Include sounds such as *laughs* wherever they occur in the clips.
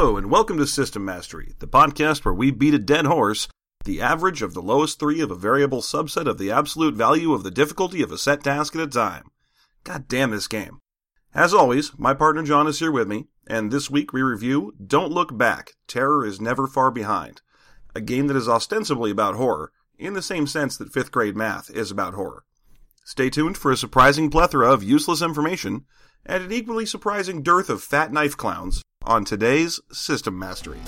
Hello, and welcome to System Mastery, the podcast where we beat a dead horse, the average of the lowest three of a variable subset of the absolute value of the difficulty of a set task at a time. God damn this game. As always, my partner John is here with me, and this week we review Don't Look Back Terror is Never Far Behind, a game that is ostensibly about horror, in the same sense that fifth grade math is about horror. Stay tuned for a surprising plethora of useless information and an equally surprising dearth of fat knife clowns on today's System Mastery.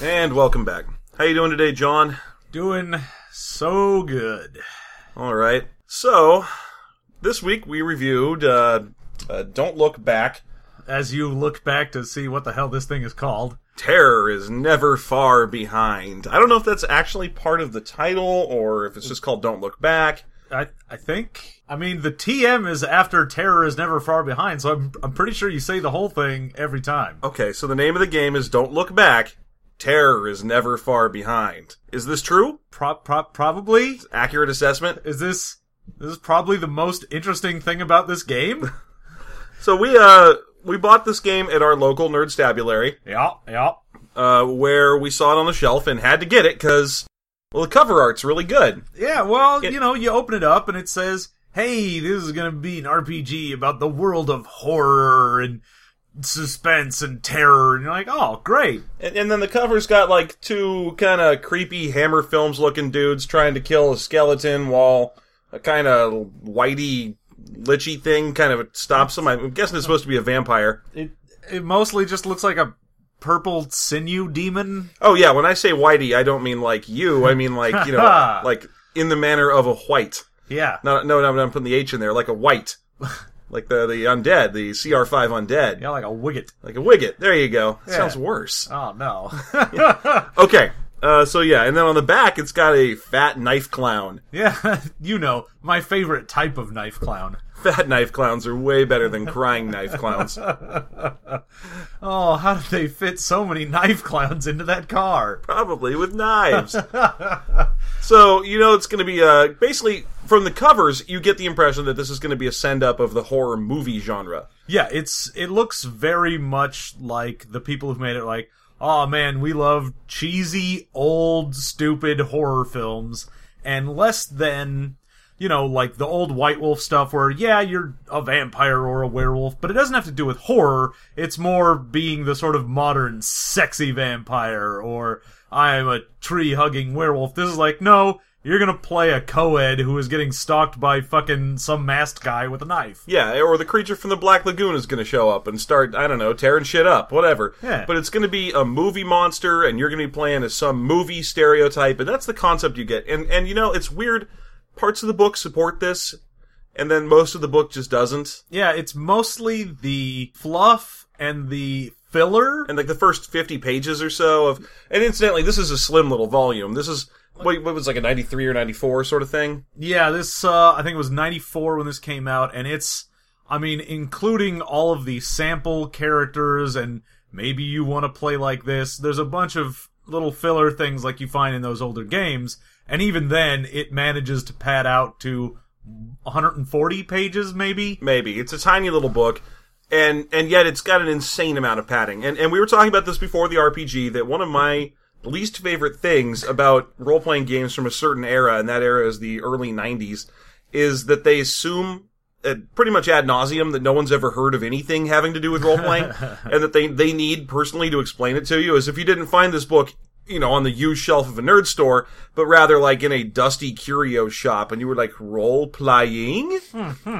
And welcome back. How you doing today, John? Doing so good. All right. So, this week we reviewed uh, uh, Don't Look Back. As you look back to see what the hell this thing is called. Terror is never far behind. I don't know if that's actually part of the title or if it's just called Don't Look Back. I I think I mean the TM is after terror is never far behind, so I'm I'm pretty sure you say the whole thing every time. Okay, so the name of the game is Don't Look Back. Terror is never far behind. Is this true? Pro, pro, probably Accurate assessment? is this this is probably the most interesting thing about this game. *laughs* So we uh we bought this game at our local Nerdstabulary, yeah, yeah. uh, where we saw it on the shelf and had to get it because well the cover art's really good. Yeah, well, It- you know, you open it up and it says, "Hey, this is going to be an RPG about the world of horror and suspense and terror." And you're like, "Oh, great." And, and then the cover's got like two kind of creepy Hammer Films looking dudes trying to kill a skeleton while a kind of whitey lichy thing kind of stops him. I'm guessing it's supposed to be a vampire. It it mostly just looks like a purple sinew demon. Oh yeah, when I say whitey, I don't mean like you. I mean like you know, *laughs* *laughs* like in the manner of a white. Yeah. No, no, no, I'm putting the H in there, like a white, *laughs* like the the undead, the CR5 undead, Yeah, like a wicket. like a Wicket. There you go. Yeah. Sounds worse. Oh no. Okay, uh, so yeah, and then on the back, it's got a fat knife clown. yeah, *laughs* you know, my favorite type of knife clown. Fat knife clowns are way better than crying knife clowns. *laughs* Oh, how did they fit so many knife clowns into that car? Probably with knives. *laughs* so, you know, it's going to be, uh, basically, from the covers, you get the impression that this is going to be a send up of the horror movie genre. Yeah, it's it looks very much like the people who've made it like, oh man, we love cheesy, old, stupid horror films, and less than you know, like the old White Wolf stuff where, yeah, you're a vampire or a werewolf, but it doesn't have to do with horror. It's more being the sort of modern sexy vampire or I'm a tree hugging werewolf. This is like, no, you're gonna play a co-ed who is getting stalked by fucking some masked guy with a knife. Yeah, or the creature from the Black Lagoon is going to show up and start, I don't know, tearing shit up, whatever. Yeah. But it's going to be a movie monster, and you're going to be playing as some movie stereotype, and that's the concept you get. And, and you know, it's weird. Parts of the book support this, and then most of the book just doesn't. Yeah, it's mostly the fluff and the filler. and like the first 50 pages or so of and incidentally this is a slim little volume this is what, what was like a 93 or 94 sort of thing Yeah, this uh I think it was 94 when this came out and it's I mean including all of the sample characters and maybe you want to play like this. There's a bunch of little filler things like you find in those older games and even then it manages to pad out to 140 pages maybe. maybe it's a tiny little book and and yet it's got an insane amount of padding and and we were talking about this before the rpg that one of my least favorite things about role-playing games from a certain era and that era is the early 90s is that they assume uh, pretty much ad nauseum that no one's ever heard of anything having to do with role playing, *laughs* and that they they need personally to explain it to you. As if you didn't find this book, you know, on the used shelf of a nerd store, but rather like in a dusty curio shop, and you were like, role playing?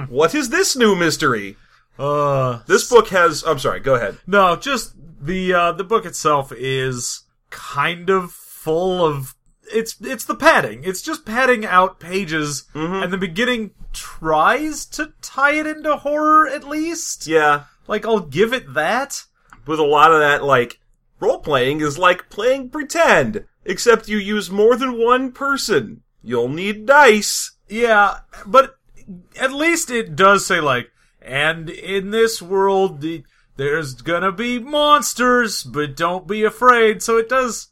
What is this new mystery? Uh This book has. I'm sorry. Go ahead. No, just the uh, the book itself is kind of full of it's it's the padding. It's just padding out pages, mm-hmm. and the beginning tries to tie it into horror at least. Yeah, Like I'll give it that. with a lot of that, like role playing is like playing pretend, except you use more than one person. You'll need dice. Yeah, but at least it does say like, and in this world, the, there's gonna be monsters, but don't be afraid. So it does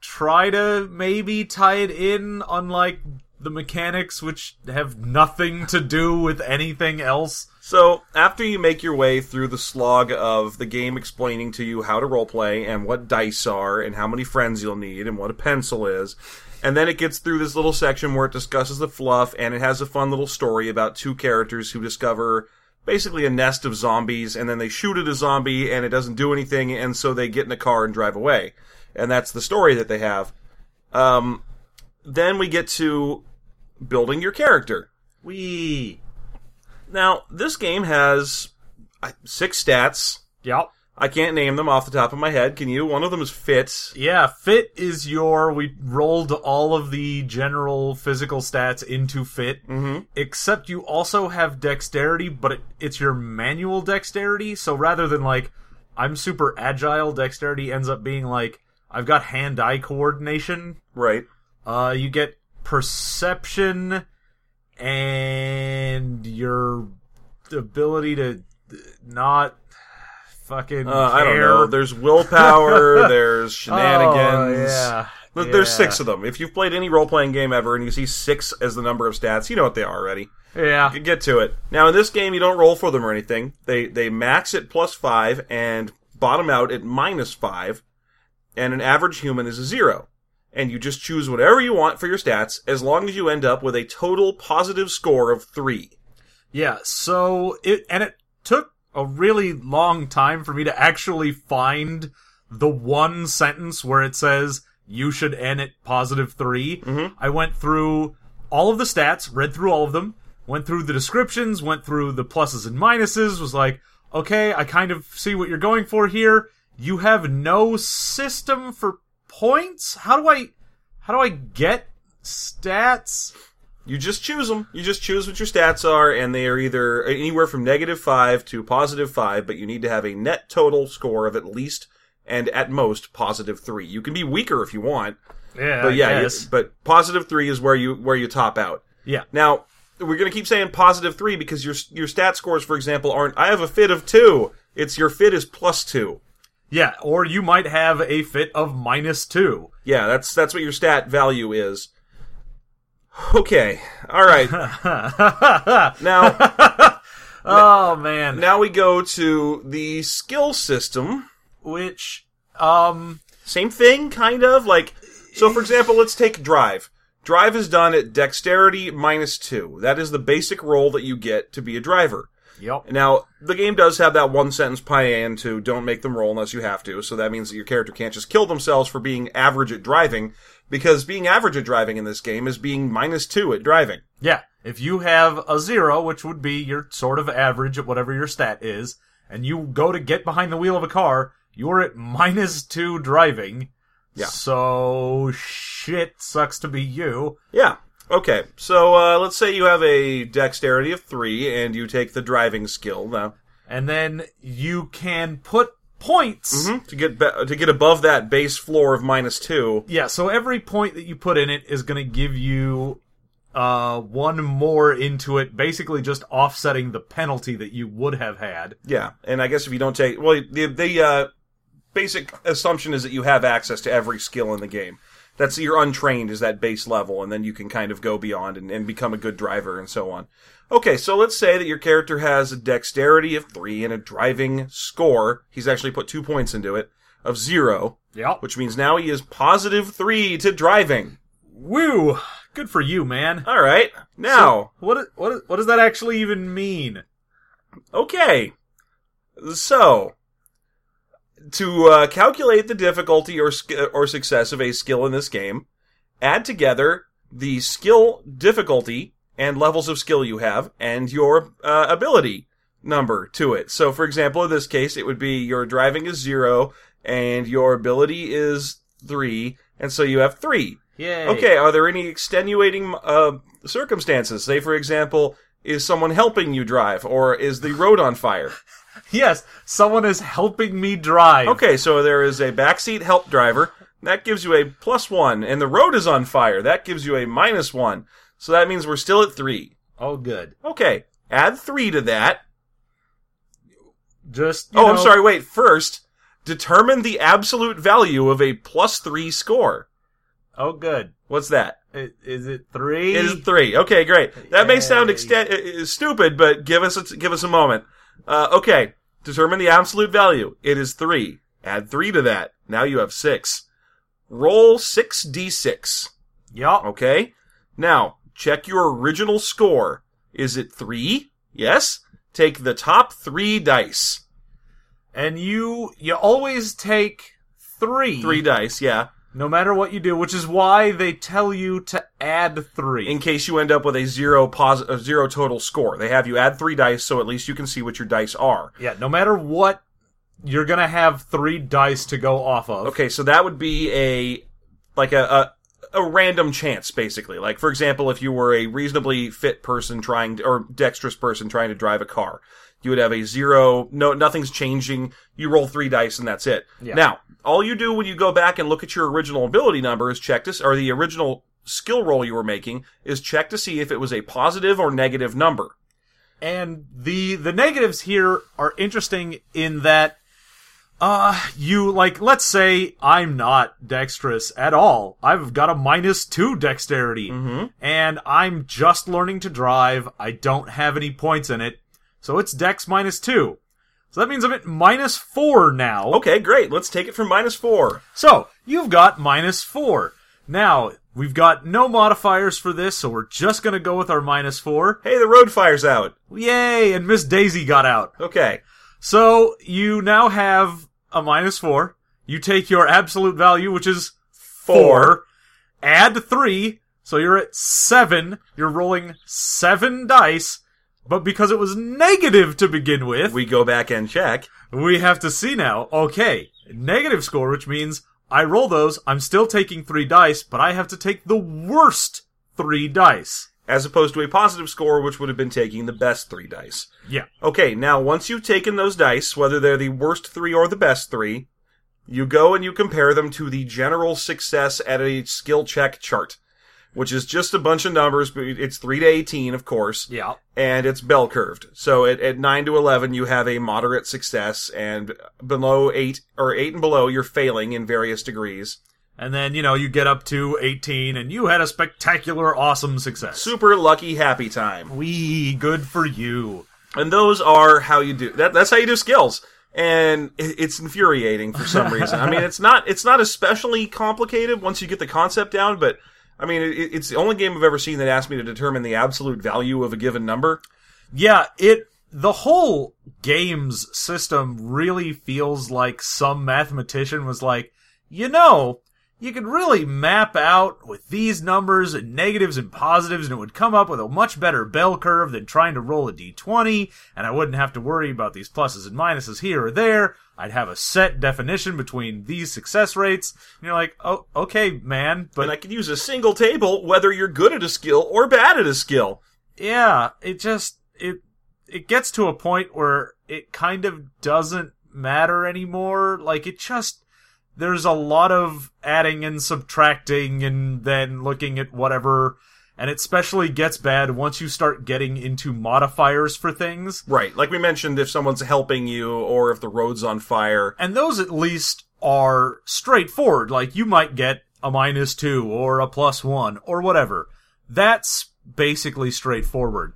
try to maybe tie it in, unlike the mechanics, which have nothing to do with anything else. So, after you make your way through the slog of the game explaining to you how to roleplay and what dice are and how many friends you'll need and what a pencil is, and then it gets through this little section where it discusses the fluff and it has a fun little story about two characters who discover basically a nest of zombies and then they shoot at a zombie and it doesn't do anything and so they get in a car and drive away. And that's the story that they have. Um, then we get to building your character. We. Now, this game has uh, six stats. Yep. I can't name them off the top of my head. Can you? One of them is fit. Yeah, fit is your. We rolled all of the general physical stats into fit, Mhm. except you also have dexterity, but it, it's your manual dexterity. So rather than like, I'm super agile, dexterity ends up being like, I've got hand eye coordination. Right. Uh, you get perception and your ability to not fucking Uh, I don't know. There's willpower. *laughs* there's shenanigans. Oh, yeah. Th- There's six of them. If you've played any role playing game ever and you see six as the number of stats, you know what they are already. Yeah. Get to it. Now in this game, you don't roll for them or anything. They they max at plus five and bottom out at minus five, and an average human is a zero. And you just choose whatever you want for your stats as long as you end up with a total positive score of three. Yeah, so it and it took a really long time for me to actually find the one sentence where it says you should end at positive 3. Mhm. I went through all of the stats, read through all of them, went through the descriptions, went through the pluses and minuses, was like, okay, I kind of see what you're going for here. You have no system for points? How do I how do I get stats? You just choose them. You just choose what your stats are, and they are either anywhere from negative five to positive five, but you need to have a net total score of at least and at most positive three. You can be weaker if you want, Yeah, but yeah, you- but positive three is where you where you top out. yeah. Now we're gonna keep saying positive three because your your stat scores, for example, aren't. I have a fit of two. It's your fit is plus two. Yeah, or you might have a fit of minus two. Yeah, that's that's what your stat value is. Okay, all right. *laughs* now *laughs* oh man. now we go to the skill system. Which um Same thing, kind of like. So, for example, let's take drive. Drive is done at dexterity minus two. That is the basic roll that you get to be a driver. Yep. Now, the game does have that one sentence plan to don't make them roll unless you have to. So that means that your character can't just kill themselves for being average at driving, because being average at driving in this game is being minus two at driving. Yeah. If you have a zero, which would be your sort of average at whatever your stat is, and you go to get behind the wheel of a car, you're at minus two driving. Yeah. So shit sucks to be you. Yeah. Okay. So uh, let's say you have a dexterity of three, and you take the driving skill now And then you can put points. to get be- to get above that base floor of minus two. Yeah, so every point that you put in it is going to give you uh one more into it, basically just offsetting the penalty that you would have had. Yeah, and I guess if you don't take well, the the uh, basic assumption is that you have access to every skill in the game. That's you're untrained is that base level, and then you can kind of go beyond and, and become a good driver and so on. Okay, so let's say that your character has a dexterity of three and a driving score. He's actually put two points into it of zero, Yep. which means now he is positive three to driving. Woo! Good for you, man. All right, now What what what does that actually even mean? Okay. So, to uh, calculate the difficulty or sk- or success of a skill in this game, add together the skill difficulty and levels of skill you have and your uh, ability number to it. So, for example, in this case, it would be your driving is zero and your ability is three, and so you have three. Yay. Okay, are there any extenuating uh, circumstances? Say, for example, is someone helping you drive, or is the road on fire? *laughs* Yes, someone is helping me drive. Okay, so there is a backseat help driver. That gives you a plus one, and the road is on fire. That gives you a minus one. So that means we're still at three. Oh, good. Okay, add three to that. Just you Oh, I'm sorry. Wait. First, determine the absolute value of a plus three score. Oh, good. What's that? Is it three? It is three. Okay, great. That may sound Yay. exten- stupid, but give us a, give us a moment. Uh, okay, determine the absolute value. It is three. Add three to that. Now you have six. Roll six d6. Yup. Okay. Now check your original score. Is it three? Yes. Take the top three dice. And you you always take three. Three dice. Yeah. No matter what you do, which is why they tell you to add three. In case you end up with a zero pos- a zero total score, they have you add three dice, so at least you can see what your dice are. yeah, no matter what, you're gonna have three dice to go off of. Okay, so that would be a like a, a random chance, basically. Like for example, if you were a reasonably fit person trying to, or dexterous person trying to drive a car, you would have a zero. No, nothing's changing. You roll three dice and that's it. Yeah. Now, all you do when you go back and look at your original ability number is check this, or the original skill roll you were making is check to see if it was a positive or negative number. And the the negatives here are interesting in that uh you like let's say I'm not dexterous at all. I've got a minus 2 dexterity and I'm just learning to drive. I don't have any points in it. So it's dex minus 2. So that means I'm at minus 4 now. Okay, great. Let's take it from minus four. So, you've got minus four. Now, we've got no modifiers for this, so we're just gonna go with our minus four. Hey, the road fire's out. Yay! And Miss Daisy got out. Okay. So, you now have a minus four. You take your absolute value, which is four, add three, so you're at seven. You're rolling seven dice, but because it was negative to begin with, We go back and check. we have to see now. Okay, negative score, which means I roll those. I'm still taking three dice, but I have to take the worst three dice. As opposed to a positive score, which would have been taking the best three dice. Yeah. Okay, now once you've taken those dice, whether they're the worst three or the best three, you go and you compare them to the general success at a skill check chart, which is just a bunch of numbers, but it's 3 to 18, of course, Yeah. and it's bell curved. So at, at 9 to 11, you have a moderate success, and below 8, or 8 and below, you're failing in various degrees. And then, you know, you get up to 18 and you had a spectacular, awesome success. Super lucky happy time. Wee, good for you. And those are how you do that. That's how you do skills. And it's infuriating for some reason. I mean, it's not it's not especially complicated once you get the concept down, but I mean, it, it's the only game I've ever seen that asked me to determine the absolute value of a given number. Yeah, it, the whole games system really feels like some mathematician was like, you know, you could really map out with these numbers and negatives and positives and it would come up with a much better bell curve than trying to roll a d20 and I wouldn't have to worry about these pluses and minuses here or there. I'd have a set definition between these success rates. And you're like, oh, okay, man, but and I could use a single table whether you're good at a skill or bad at a skill. yeah, it just it it gets to a point where it kind of doesn't matter anymore. Like it just there's a lot of adding and subtracting and then looking at whatever and it especially gets bad once you start getting into modifiers for things. Right. Like we mentioned, if someone's helping you or if the road's on fire. And those at least are straightforward. Like you might get a minus two or a plus one or whatever. That's basically straightforward.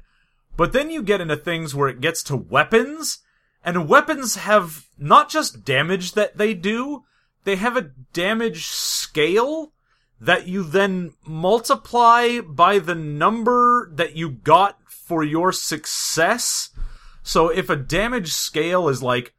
But then you get into things where it gets to weapons, and weapons have not just damage that they do, they have a damage scale that you then multiply by the number that you got for your success. So if a damage scale is like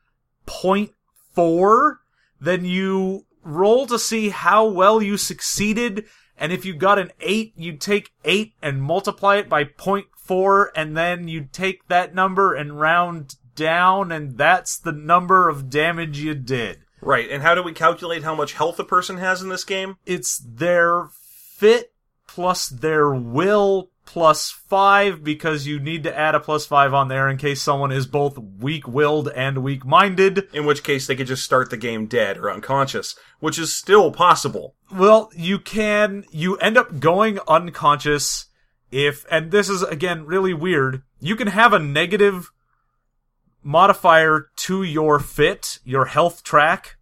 0.4, then you roll to see how well you succeeded. And if you got an 8, you take 8 and multiply it by 0.4, and then you take that number and round down, and that's the number of damage you did. Right. And how do we calculate how much health a person has in this game? It's their fit plus their will plus 5 because you need to add a plus 5 on there in case someone is both weak-willed and weak-minded. In which case they could just start the game dead or unconscious, which is still possible. Well, you can, you end up going unconscious if and this is again really weird, you can have a negative modifier to your fit, your health track,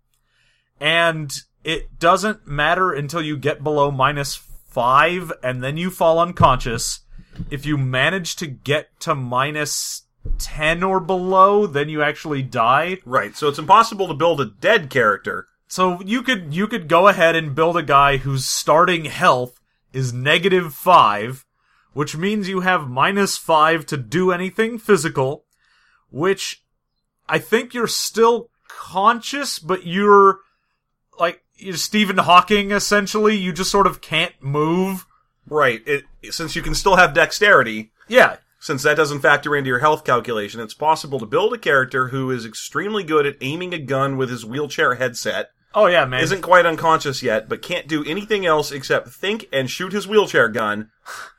and it doesn't matter until you get below minus five and then you fall unconscious. If you manage to get to minus 10 or below, then you actually die. Right. So it's impossible to build a dead character. So you could you could go ahead and build a guy whose starting health is negative 5, which means you have minus 5 to do anything physical, which I think you're still conscious, but you're like you're Stephen Hawking essentially, you just sort of can't move. Right. It, since you can still have dexterity, Yeah, since that doesn't factor into your health calculation, it's possible to build a character who is extremely good at aiming a gun with his wheelchair headset, Oh yeah, man. isn't quite unconscious yet, but can't do anything else except think and shoot his wheelchair gun.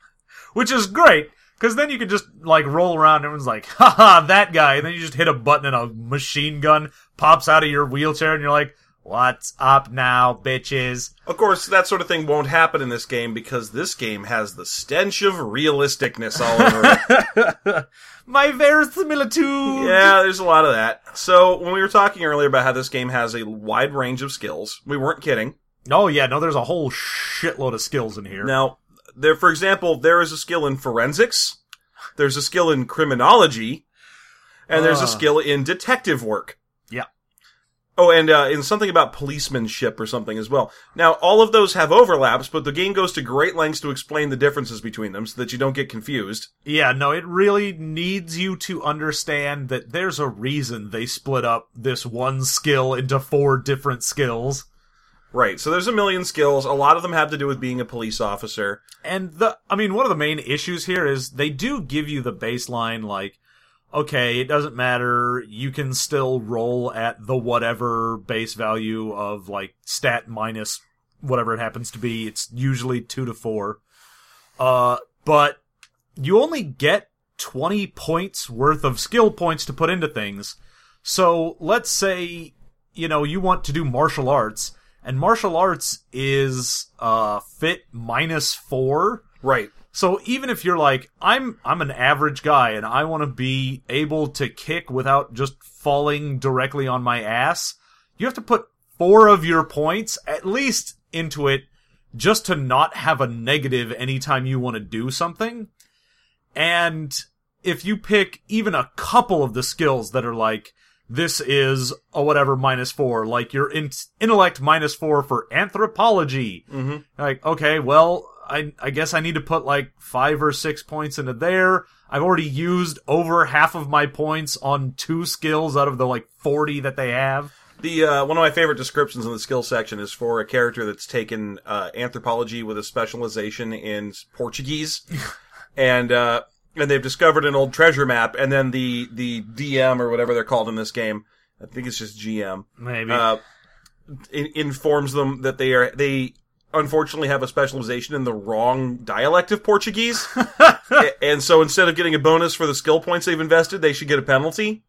*laughs* Which is great, because then you can just, like, roll around and everyone's like, haha, that guy, and then you just hit a button and a machine gun pops out of your wheelchair and you're like, what's up now, bitches? Of course, that sort of thing won't happen in this game because this game has the stench of realisticness all over it. *laughs* My verisimilitude! yeah, there's a lot of that. So, when we were talking earlier about how this game has a wide range of skills, we weren't kidding. Oh yeah, no, there's a whole shitload of skills in here. Now, there, for example, there is a skill in forensics, there's a skill in criminology, and there's a Ah. skill in detective work. Yeah. Oh, and uh, in something about policemanship or something as well. Now, all of those have overlaps, but the game goes to great lengths to explain the differences between them so that you don't get confused. Yeah, no, it really needs you to understand that there's a reason they split up this one skill into four different skills. Right. So there's a million skills. A lot of them have to do with being a police officer. And the, I mean, one of the main issues here is they do give you the baseline, like, okay, it doesn't matter, you can still roll at the whatever base value of, like, stat minus whatever it happens to be. It's usually two to four. Uh, but you only get 20 points worth of skill points to put into things. So let's say, you know, you want to do martial arts, and martial arts is, uh, fit minus four. Right. So even if you're like, I'm, I'm an average guy and I want to be able to kick without just falling directly on my ass, you have to put four of your points at least into it just to not have a negative anytime you want to do something. And if you pick even a couple of the skills that are like, this is a whatever minus four, like your in- intellect minus four for anthropology. Mm-hmm. Like, okay, well, I, I guess I need to put like five or six points into there. I've already used over half of my points on two skills out of the like 40 that they have. The uh, one of my favorite descriptions in the skill section is for a character that's taken uh, anthropology with a specialization in Portuguese, *laughs* and uh, and they've discovered an old treasure map, and then the the DM or whatever they're called in this game, I think it's just GM, Maybe. uh, in- informs them that they are they unfortunately have a specialization in the wrong dialect of Portuguese, *laughs* and so instead of getting a bonus for the skill points they've invested, they should get a penalty.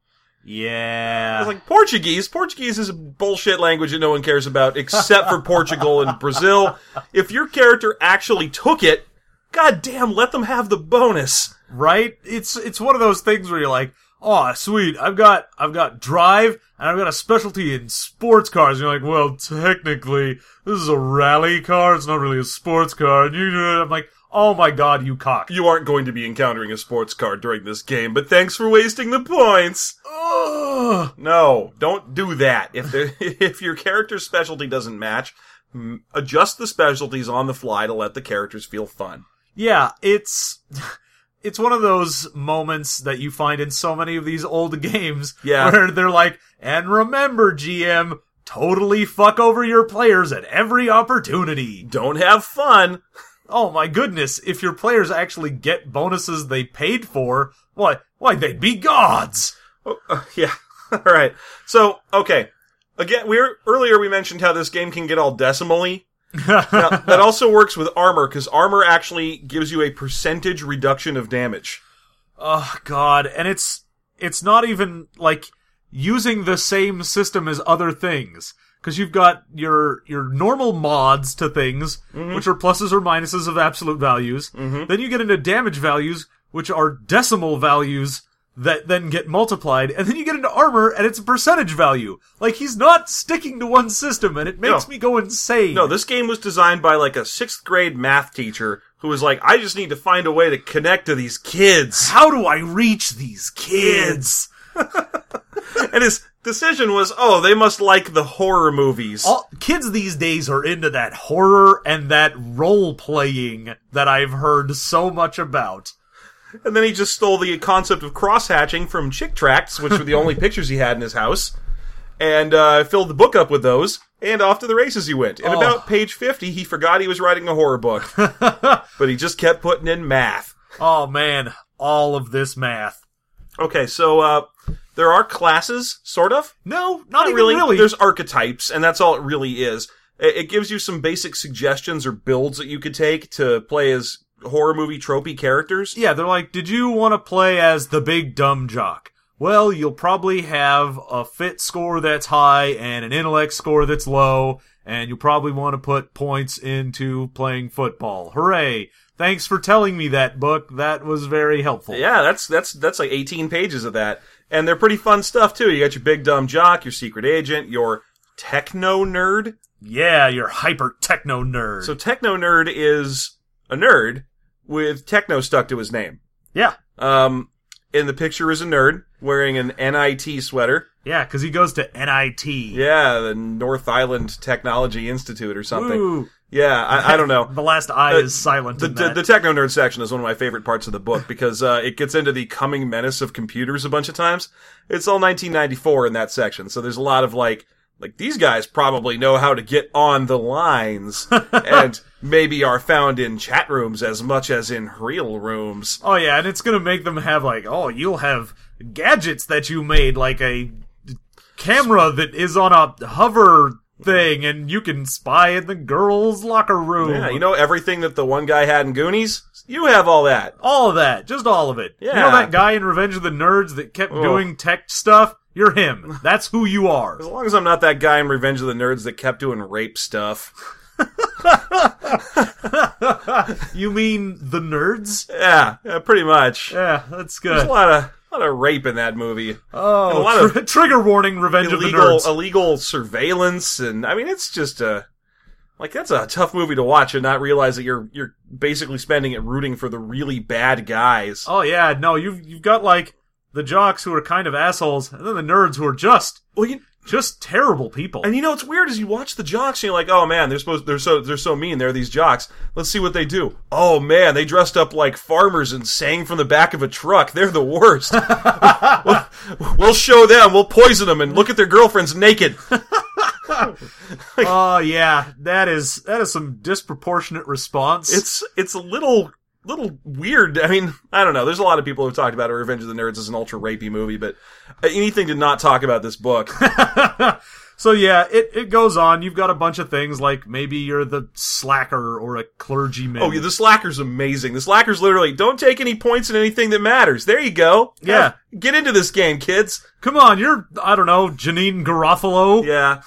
yeah. It's like Portuguese. Portuguese is a bullshit language that no one cares about except for Portugal and Brazil. If your character actually took it, goddamn, let them have the bonus. Right? It's it's one of those things where you're like, oh, sweet, I've got I've got drive and I've got a specialty in sports cars. And you're like, well, technically, this is a rally car. It's not really a sports car. And you, I'm like, oh my god, you cock. You aren't going to be encountering a sports car during this game, but thanks for wasting the points. Ugh. No, don't do that. If there, *laughs* if your character's specialty doesn't match, adjust the specialties on the fly to let the characters feel fun. Yeah, it's it's one of those moments that you find in so many of these old *laughs* games Yeah. where they're like, and remember, GM, totally fuck over your players at every opportunity. Don't have fun. Oh my goodness, if your players actually get bonuses they paid for, why, why, they'd be gods! Oh, uh, *laughs* yeah. *laughs* all right. So, okay. Again, we were, earlier we mentioned how this game can get all decimally. Now, that also works with armor, because armor actually gives you a percentage reduction of damage. oh god, and it's, it's not even, like, using the same system as other things. because you've got your your normal mods to things, Mm-hmm. which are pluses or minuses of absolute values. Then you get into damage values, which are decimal values that then get multiplied, and then you get into armor, and it's a percentage value. Like he's not sticking to one system, and it makes No. me go insane. No, this game was designed by like a sixth grade math teacher who was like, I just need to find a way to connect to these kids. How do I reach these kids? *laughs* And his decision was, oh, they must like the horror movies. All, kids these days are into that horror and that role playing that I've heard so much about. *laughs* And then he just stole the concept of cross hatching from Chick Tracts, which were the only *laughs* pictures he had in his house, and uh, filled the book up with those. And off to the races he went. And Oh. about page 50, he forgot he was writing a horror book. *laughs* but he just kept putting in math. Oh man, all of this math. Okay, so uh, there are classes, sort of. No, not, Not even really. really. There's archetypes, and that's all it really is. It gives you some basic suggestions or builds that you could take to play as horror movie tropey characters. Yeah, they're like, did you want to play as the big dumb jock? Well, you'll probably have a fit score that's high and an intellect score that's low, and you'll probably want to put points into playing football. Hooray! Thanks for telling me that book. That was very helpful. Yeah, that's that's that's like 18 pages of that, and they're pretty fun stuff too. You got your big dumb jock, your secret agent, your techno nerd. Yeah, you're hyper techno nerd. So techno nerd is a nerd with techno stuck to his name. yeah, Um, in the picture is a nerd wearing an NIT sweater. yeah, because he goes to NIT. Yeah, the North Island Technology Institute or something. Woo. Yeah, I, I don't know. *laughs* The last I Uh, is silent. The, in the, that. the techno nerd section is one of my favorite parts of the book because uh, it gets into the coming menace of computers a bunch of times. It's all 1994 in that section, so there's a lot of like, like these guys probably know how to get on the lines *laughs* and maybe are found in chat rooms as much as in real rooms. Oh yeah, and it's gonna make them have like, oh, you'll have gadgets that you made, like a camera that is on a hover thing, and you can spy in the girls' locker room. Yeah, you know everything that the one guy had in Goonies. You have all that. all of that, just all of it. Yeah. You know that guy in Revenge of the Nerds that kept Oh. doing tech stuff? You're him. That's who you are. As long as I'm not that guy in Revenge of the Nerds that kept doing rape stuff. *laughs* You mean the nerds? Yeah, yeah pretty much. Yeah, that's There's good. a lot of a lot of rape in that movie. Oh, a lot of trigger warning, Revenge of the Nerds. illegal surveillance and I mean it's just a like that's a tough movie to watch and not realize that you're you're basically spending it rooting for the really bad guys. Oh yeah, no, you've you've got like the jocks who are kind of assholes, and then the nerds who are just Well, you, just terrible people. and you know what's weird is you watch the jocks and you're like, "Oh man, they're supposed they're so they're so mean. They're these jocks. Let's see what they do." Oh man, they dressed up like farmers and sang from the back of a truck. They're the worst. we'll, *laughs* *laughs* we'll show them. We'll poison them and look at their girlfriends naked. *laughs* Oh yeah, that is that is some disproportionate response. it's it's a little little weird. I mean, I don't know. There's a lot of people who've talked about it. Revenge of the Nerds as an ultra rapey movie, but uh, anything to not talk about this book. *laughs* so yeah, it it goes on. You've got a bunch of things like maybe you're the slacker or a clergyman. oh, yeah, the Slacker's amazing. The Slacker's literally don't take any points in anything that matters. There you go. Yeah. Get into this game, kids. Come on, you're I don't know Janeane Garofalo. Yeah,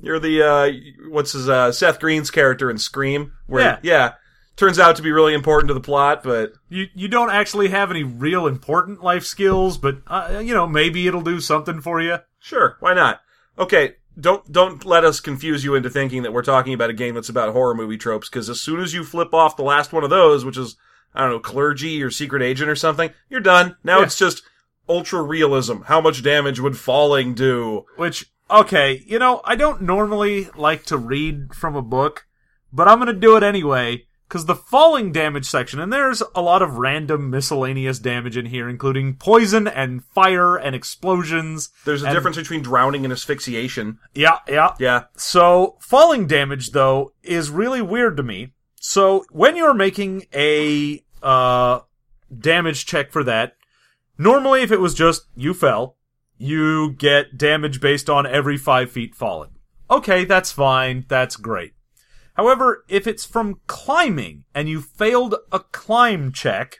you're the uh, what's his uh, Seth Green's character in Scream. Where, Yeah. yeah. Turns out to be really important to the plot, but You you don't actually have any real important life skills, but uh, you know maybe it'll do something for you. Sure, why not? Okay, don't don't let us confuse you into thinking that we're talking about a game that's about horror movie tropes. Because as soon as you flip off the last one of those, which is I don't know, clergy or secret agent or something, you're done. Now Yeah. it's just ultra realism. How much damage would falling do? Which okay, you know I don't normally like to read from a book, but I'm gonna do it anyway. Because the falling damage section, and there's a lot of random miscellaneous damage in here, including poison and fire and explosions. There's a And- difference between drowning and asphyxiation. Yeah, yeah. Yeah, So, falling damage, though, is really weird to me. So, when you're making a uh, damage check for that, normally if it was just you fell, you get damage based on every five feet fallen. Okay, that's fine. That's great. However, if it's from climbing and you failed a climb check,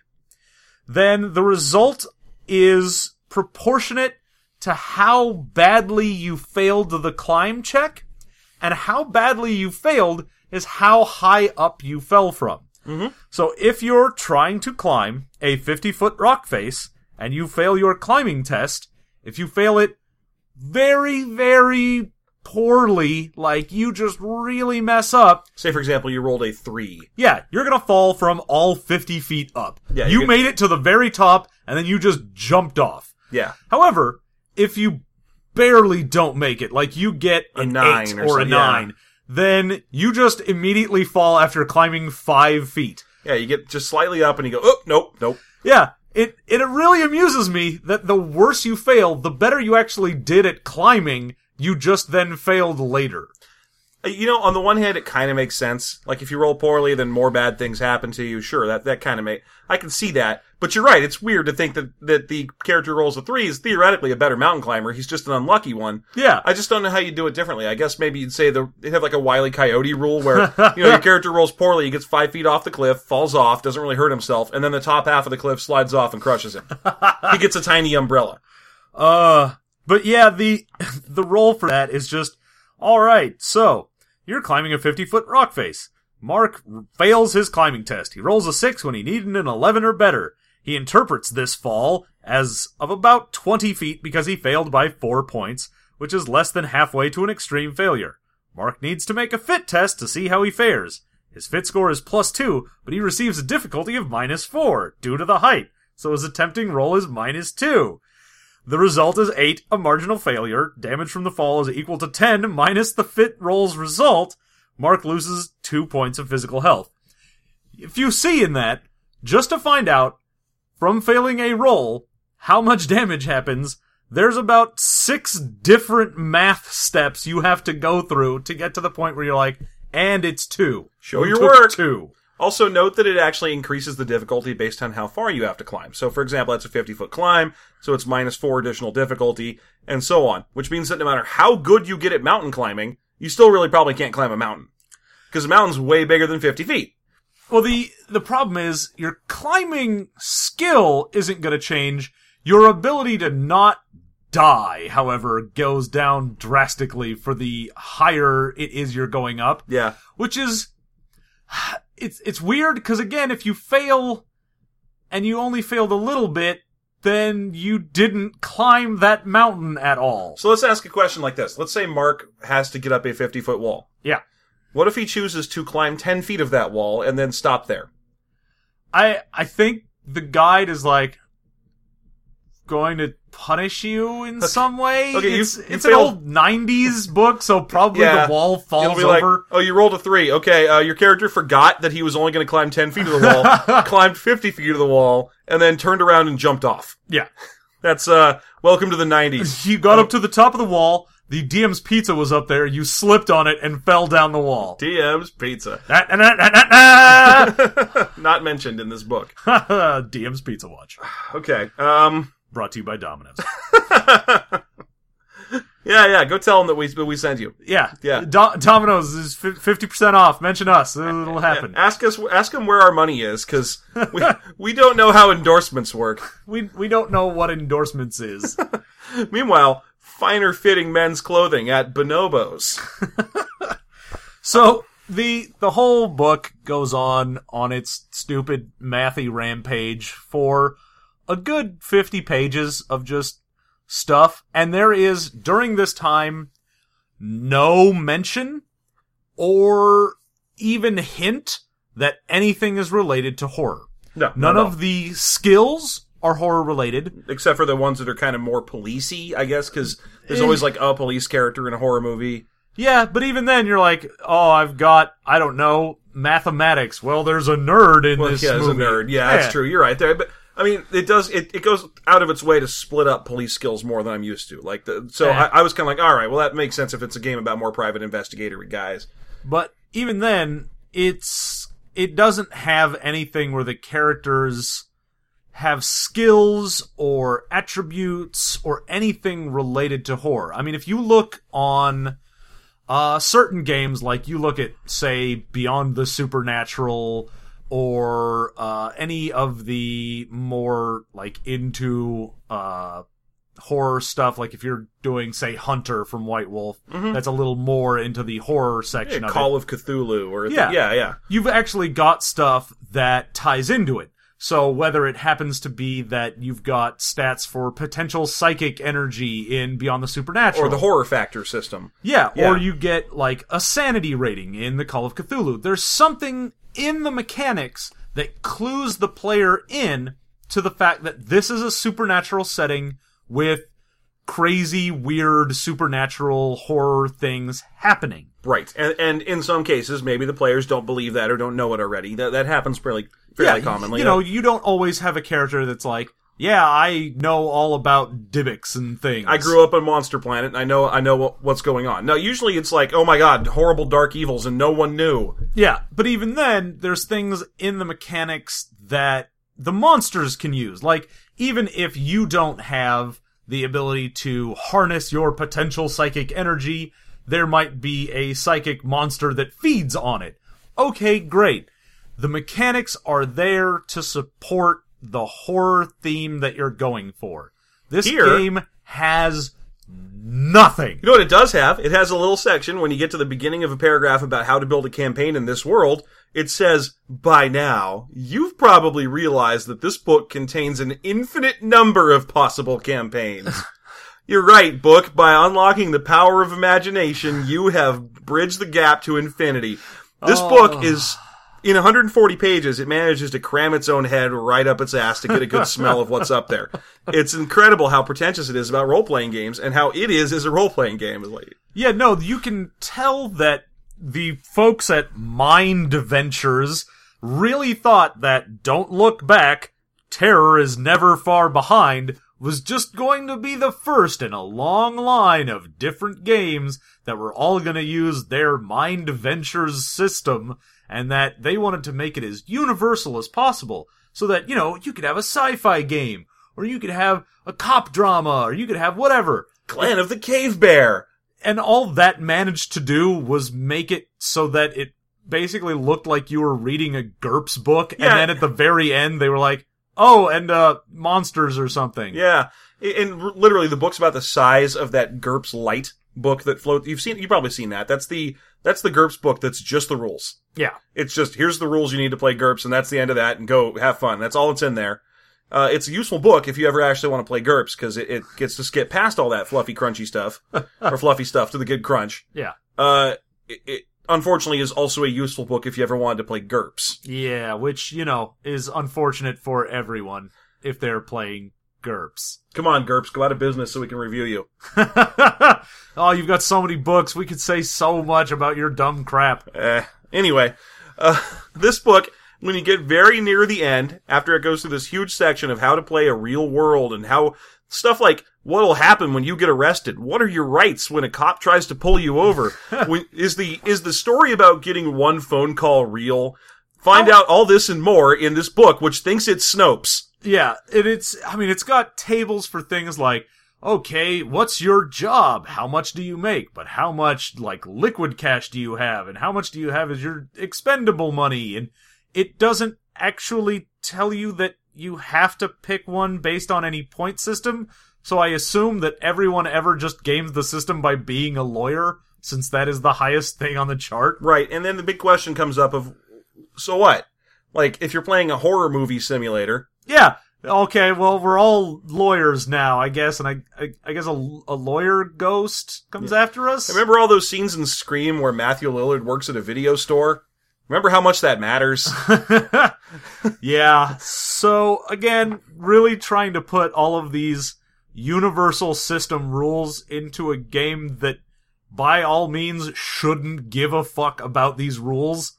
then the result is proportionate to how badly you failed the climb check. and how badly you failed is how high up you fell from. Mm-hmm. So if you're trying to climb a 50 foot rock face and you fail your climbing test, if you fail it very, very poorly, like you just really mess up, Say, for example, you rolled a three. yeah, you're gonna fall from all 50 feet up. Yeah, you get- made it to the very top and then you just jumped off. Yeah. However, if you barely don't make it, like you get A an nine eight or or, a yeah. nine, then you just immediately fall after climbing five feet. Yeah, you get just slightly up and you go, oh, nope, nope. Yeah, it it really amuses me that the worse you fail, the better you actually did at climbing. You just then failed later. Uh, You know, on the one hand, it kind of makes sense. Like, if you roll poorly, then more bad things happen to you. Sure, that, that kind of make, I can see that. But you're right, it's weird to think that, that the character rolls a three is theoretically a better mountain climber. He's just an unlucky one. Yeah, I just don't know how you do it differently. I guess maybe you'd say the, they'd have like a Wile E. Coyote rule where, you know, your *laughs* character rolls poorly, he gets five feet off the cliff, falls off, doesn't really hurt himself, and then the top half of the cliff slides off and crushes him. he gets a tiny umbrella. *laughs* Uh, but yeah, the *laughs* the role for that is just all right. So you're climbing a 50 foot rock face. Mark fails his climbing test. He rolls a six when he needed an 11 or better. He interprets this fall as of about 20 feet because he failed by four points, which is less than halfway to an extreme failure. Mark needs to make a fit test to see how he fares. His fit score is plus two, but he receives a difficulty of minus four due to the height, so his attempting roll is minus two. The result is 8, a marginal failure. Damage from the fall is equal to 10 minus the fit roll's result. Mark loses 2 points of physical health. If you see in that, just to find out, from failing a roll, how much damage happens, there's about six different math steps you have to go through to get to the point where you're like, and it's 2. Show You your work. 2. Also, note that it actually increases the difficulty based on how far you have to climb. So, for example, that's a 50 foot climb, so it's minus four additional difficulty, and so on. Which means that no matter how good you get at mountain climbing, you still really probably can't climb a mountain. Because a mountain's way bigger than 50 feet. Well, the the problem is your climbing skill isn't going to change. Your ability to not die, however, goes down drastically for the higher it is you're going up, Yeah. which is it's it's weird because again, if you fail and you only failed a little bit, then you didn't climb that mountain at all. So let's ask a question like this. Let's say Mark has to get up a 50 foot wall. Yeah. What if he chooses to climb 10 feet of that wall and then stop there? I I think the guide is like going to punish you in some way. okay, it's you it's an old '90s book, so probably Yeah. the wall falls be like, over. oh, you rolled a three. Okay, uh, your character forgot that he was only going to climb 10 feet of the wall, *laughs* climbed 50 feet of the wall, and then turned around and jumped off. Yeah, *laughs* That's, uh, welcome to the 90s. you *laughs* got up to the top of the wall. The DM's pizza was up there. You slipped on it and fell down the wall. DM's Pizza. Not mentioned in this book. DM's Pizza Watch, *sighs* Okay, um, brought to you by Domino's. *laughs* yeah, yeah, go tell them that we, we sent you. Yeah, Yeah. Do- Domino's is fifty percent off. Mention us; it'll happen. Ask us, ask them where our money is, cause we, *laughs* we don't know how endorsements work. We we don't know what endorsements is. *laughs* Meanwhile, finer fitting men's clothing at Bonobos. So the the whole book goes on on its stupid mathy rampage for a good 50 pages of just stuff and there is during this time no mention or even hint that anything is related to horror. No, None of the skills are horror related. except for the ones that are kind of more policey, I guess, because there's always like a police character in a horror movie. Yeah, but even then you're like, "Oh, I've got I don't know, mathematics." Well, there's a nerd in Well, this yeah, as a movie. nerd, yeah, that's true. You're right there, but I mean, it does it, it goes out of its way to split up police skills more than I'm used to. Like the so Yeah. I, I was kind of like, all right, well that makes sense if it's a game about more private investigator guys. But even then, it's it doesn't have anything where the characters have skills or attributes or anything related to horror. I mean, if you look on uh, certain games, like you look at, say, Beyond the Supernatural or uh, any of the more like into uh, horror stuff, like if you're doing, say, Hunter from White Wolf, that's a little more into the horror section of it. Call of Cthulhu or Yeah. yeah, yeah. You've actually got stuff that ties into it. So whether it happens to be that you've got stats for potential psychic energy in Beyond the Supernatural, Or the horror factor system. yeah, Yeah. or you get like a sanity rating in the Call of Cthulhu. There's something in the mechanics that clues the player in to the fact that this is a supernatural setting with crazy, weird, supernatural horror things happening. Right. And and in some cases maybe the players don't believe that or don't know it already. That that happens fairly fairly commonly. You know, you don't always have a character that's like, yeah, I know all about Dybbuk and things. I grew up on Monster Planet and I know I know what, what's going on. Now usually it's like, oh my god, horrible dark evils and no one knew. Yeah, but even then, there's things in the mechanics that the monsters can use. Like, even if you don't have the ability to harness your potential psychic energy, there might be a psychic monster that feeds on it. Okay, great. The mechanics are there to support the horror theme that you're going for. This Here- game has nothing. You know what it does have? It has a little section when you get to the beginning of a paragraph about how to build a campaign in this world. It says, by now, you've probably realized that this book contains an infinite number of possible campaigns. *laughs* You're right, book. By unlocking the power of imagination, you have bridged the gap to infinity. This book oh. is, in 140 pages, it manages to cram its own head right up its ass to get a good *laughs* smell of what's up there. It's incredible how pretentious it is about role-playing games and how it is as a role-playing game. Like, Yeah, no, you can tell that the folks at Mind Ventures really thought that Don't Look Back, Terror is Never Far Behind was just going to be the first in a long line of different games that were all going to use their Mind Ventures system and that they wanted to make it as universal as possible so that, you know, you could have a sci-fi game or you could have a cop drama or you could have whatever Clan of the Cave Bear. and all that managed to do was make it so that it basically looked like you were reading a GURPS book, Yeah. and then at the very end they were like, "Oh, and uh, monsters or something." Yeah, and literally the book's about the size of that GURPS Lite book that floats. You've seen, you've probably seen that. That's the that's the GURPS book. That's just the rules. yeah, It's just here's the rules you need to play GURPS, and that's the end of that. And go have fun. That's all that's in there. Uh, it's a useful book if you ever actually want to play GURPS because it, it gets to skip past all that fluffy, crunchy stuff *laughs* or fluffy stuff to the good crunch. yeah, Uh, it, it unfortunately is also a useful book if you ever wanted to play GURPS. yeah. Which you know is unfortunate for everyone if they're playing GURPS. Come on, GURPS, go out of business so we can review you. *laughs* oh, you've got so many books. We could say so much about your dumb crap. Eh. Anyway, uh, *laughs* this book, when you get very near the end, after it goes through this huge section of how to play a real world and how stuff like what'll happen when you get arrested, what are your rights when a cop tries to pull you over, *laughs* when, is the is the story about getting one phone call real? Find out all this and more in this book, which thinks it's Snopes. Yeah, and it's I mean it's got tables for things like okay, what's your job? How much do you make? But how much like liquid cash do you have and how much do you have as your expendable money? And it doesn't actually tell you that you have to pick one based on any point system. So I assume that everyone ever just games the system by being a lawyer since that is the highest thing on the chart. Right, and then the big question comes up of, so what? Like, if you're playing a horror movie simulator, Yeah. Okay. Well, we're all lawyers now, I guess, and I, I, I guess a, a lawyer ghost comes after us. Remember all those scenes in Scream where Matthew Lillard works at a video store? Remember how much that matters? *laughs* *laughs* yeah. So again, really trying to put all of these universal system rules into a game that, by all means, shouldn't give a fuck about these rules,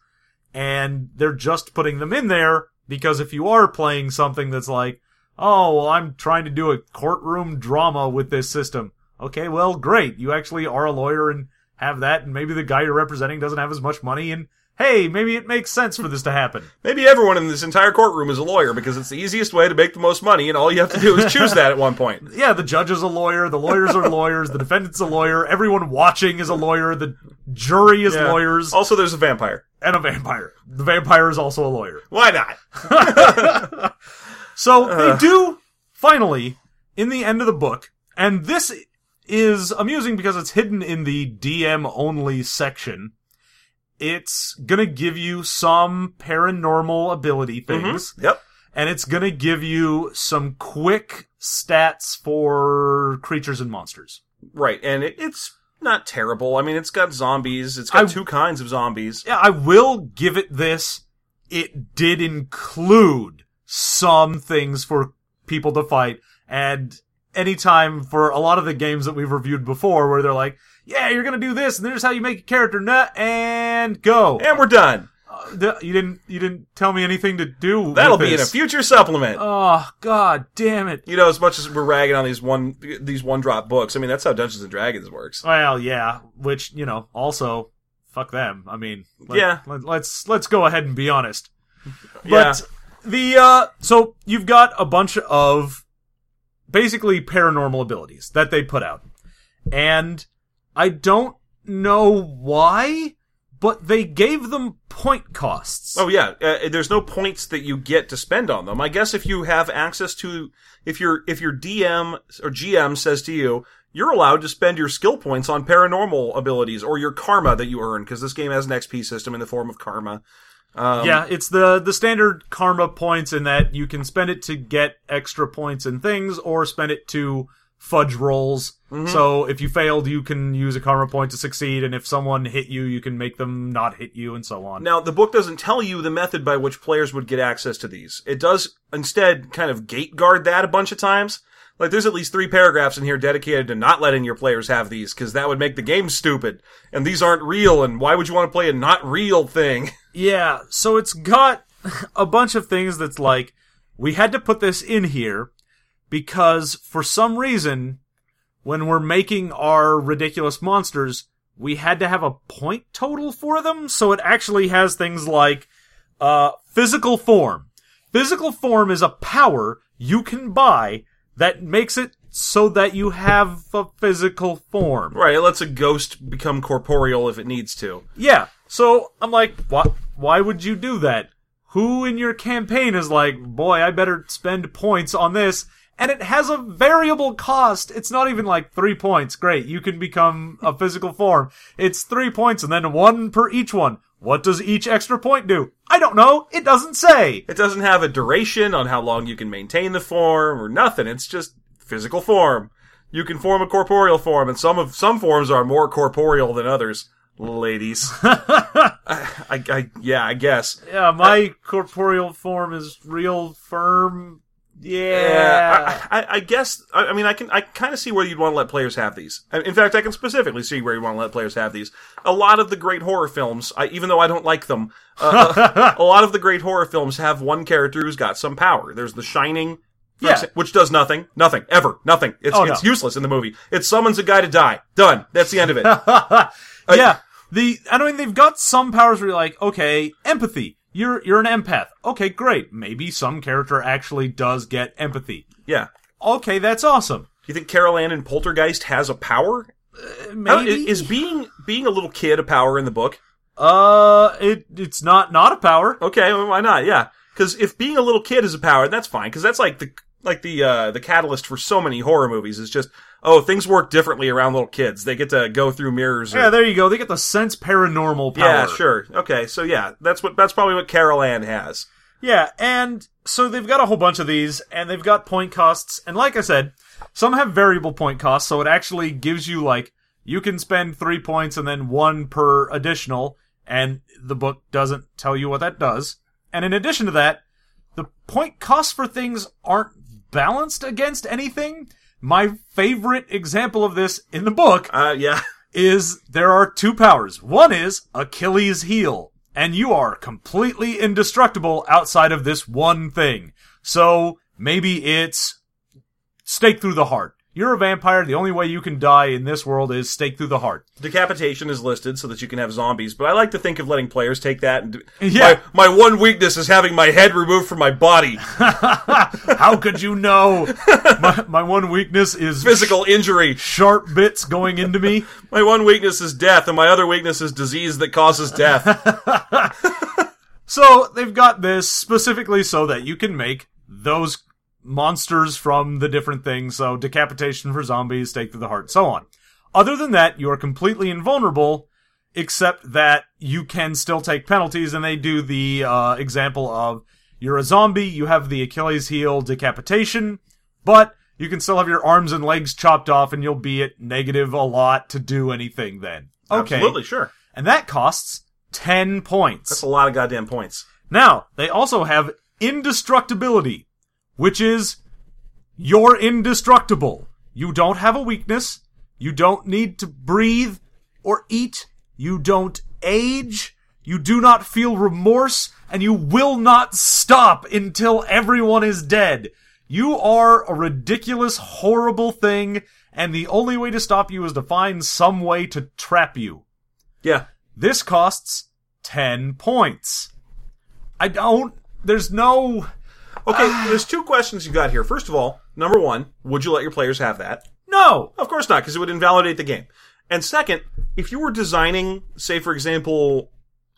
and they're just putting them in there because if you are playing something that's like, oh, well, I'm trying to do a courtroom drama with this system. Okay, well, great. You actually are a lawyer and have that, and maybe the guy you're representing doesn't have as much money, and hey, maybe it makes sense for this to happen. Maybe everyone in this entire courtroom is a lawyer because it's the easiest way to make the most money, and all you have to do is choose that at one point. *laughs* Yeah, the judge is a lawyer, the lawyers are lawyers, the defendant's a lawyer, everyone watching is a lawyer, the jury is Yeah. lawyers, Also, there's a vampire. and a vampire. The vampire is also a lawyer. Why not? *laughs* So uh. they do finally, in the end of the book, And this is amusing because it's hidden in the DM only section. It's gonna give you some paranormal ability mm-hmm. things, Yep. and it's gonna give you some quick stats for creatures and monsters. Right, and it, it's not terrible. I mean, it's got zombies. It's got I- two kinds of zombies. Yeah, I will give it this. It did include some things for people to fight, and anytime for a lot of the games that we've reviewed before, where they're like, "Yeah, you're gonna do this, and here's how you make a character nut and go." And we're done. Uh, th- you didn't, you didn't tell me anything to do. That'll be in a future supplement. Oh God, damn it! you know, as much as we're ragging on these one these one drop books, I mean that's how Dungeons and Dragons works. Well, yeah, which you know, also, fuck them. I mean, let, Yeah. Let, let's let's go ahead and be honest. Yeah. But the uh so you've got a bunch of basically paranormal abilities that they put out. And I don't know why, but they gave them point costs. Oh yeah, uh, there's no points that you get to spend on them. I guess if you have access to, if your if your DM or GM says to you, you're allowed to spend your skill points on paranormal abilities or your karma that you earn because this game has an XP system in the form of karma. Um, yeah, it's the the standard karma points in that you can spend it to get extra points and things, or spend it to fudge rolls. Mm-hmm. So if you failed, you can use a karma point to succeed, and if someone hit you, you can make them not hit you, and so on. Now, the book doesn't tell you the method by which players would get access to these. It does instead kind of gate guard that a bunch of times. Like, there's at least three paragraphs in here dedicated to not letting your players have these, because that would make the game stupid. And these aren't real, and why would you want to play a not real thing? *laughs* Yeah, so it's got *laughs* a bunch of things that's like, we had to put this in here because for some reason, when we're making our ridiculous monsters, we had to have a point total for them. So it actually has things like, uh, physical form. Physical form is a power you can buy that makes it so that you have a physical form. Right, it lets a ghost become corporeal if it needs to. Yeah. So I'm like, why? Why would you do that? Who in your campaign is like, boy, I better spend points on this? And it has a variable cost. It's not even like three points. Great, you can become a physical form. It's three points and then one per each one. What does each extra point do? I don't know. It doesn't say. It doesn't have a duration on how long you can maintain the form or nothing. It's just physical form. You can form a corporeal form, and some of some forms are more corporeal than others. Ladies, *laughs* I, I, I, yeah, I guess. Yeah, my corporeal form is real firm. Yeah. I, I, I guess. I, I mean, I can, I kind of see where you'd want to let players have these. In fact, I can specifically see where you want to let players have these. A lot of the great horror films, I, even though I don't like them, uh, *laughs* a lot of the great horror films have one character who's got some power. There's The Shining, Yeah. exa- which does nothing, nothing, ever, nothing. It's Oh, it's no. useless in the movie. It summons a guy to die. Done. That's the end of it. *laughs* yeah. The I mean they've got some powers where you're like, okay, empathy. You're you're an empath. Okay, great. Maybe some character actually does get empathy. yeah. Okay, that's awesome. Do you think Carol Anne in Poltergeist has a power? How- Maybe is being being a little kid a power in the book? uh it it's not not a power. Okay, well, why not? Yeah, because if being a little kid is a power, that's fine. Because that's like the like the uh, the catalyst for so many horror movies is just oh things work differently around little kids. They get to go through mirrors. Or, Yeah, there you go. They get the sense paranormal power. yeah, sure. Okay, so yeah, that's what that's probably what Carol Anne has. Yeah, and so they've got a whole bunch of these, and they've got point costs, and like I said, some have variable point costs, so it actually gives you like you can spend three points and then one per additional, and the book doesn't tell you what that does. And in addition to that, the point costs for things aren't balanced against anything. My favorite example of this in the book Uh, yeah. is there are two powers. One is Achilles' heel, and you are completely indestructible outside of this one thing. So maybe it's stake through the heart. You're a vampire. The only way you can die in this world is stake through the heart. Decapitation is listed so that you can have zombies, but I like to think of letting players take that and do- Yeah. my my one weakness is having my head removed from my body. *laughs* *laughs* How could you know? my, my one weakness is Physical injury. sharp bits going into me. *laughs* My one weakness is death, and my other weakness is disease that causes death. So they've got this specifically so that you can make those monsters from the different things. So decapitation for zombies, stake through the heart, so on. Other than that, you are completely invulnerable, except that you can still take penalties, and they do the uh, example of you're a zombie, you have the Achilles heel decapitation, but you can still have your arms and legs chopped off, and you'll be at negative a lot to do anything then. Okay. Absolutely, sure. And that costs 10 points. That's a lot of goddamn points. Now, they also have indestructibility, which is you're indestructible. You don't have a weakness. You don't need to breathe or eat. You don't age. You do not feel remorse, and you will not stop until everyone is dead. You are a ridiculous, horrible thing, and the only way to stop you is to find some way to trap you. Yeah. This costs 10 points. I don't. There's no. Okay, there's two questions you got here. First of all, number one, would you let your players have that? No! Of course not, because it would invalidate the game. And second, if you were designing, say for example,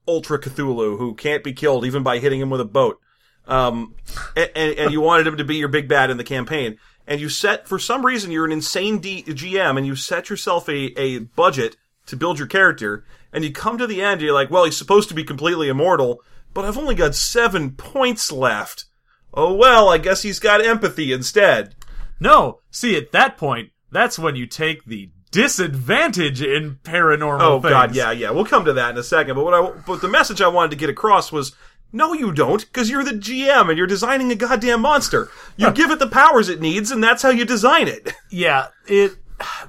Ultra Cthulhu, who can't be killed even by hitting him with a boat, um, and, and you wanted him to be your big bad in the campaign, and you set, for some reason, you're an insane D- GM, and you set yourself a, a budget to build your character, and you come to the end, and you're like, well, he's supposed to be completely immortal, but I've only got seven points left. Oh well, I guess he's got empathy instead. No! See, at that point, that's when you take the disadvantage in paranormal Oh things. god, yeah, yeah. We'll come to that in a second. But what I but the message I wanted to get across was no, you don't, because you're the GM and you're designing a goddamn monster. You give it the powers it needs, and that's how you design it. *laughs* Yeah, it.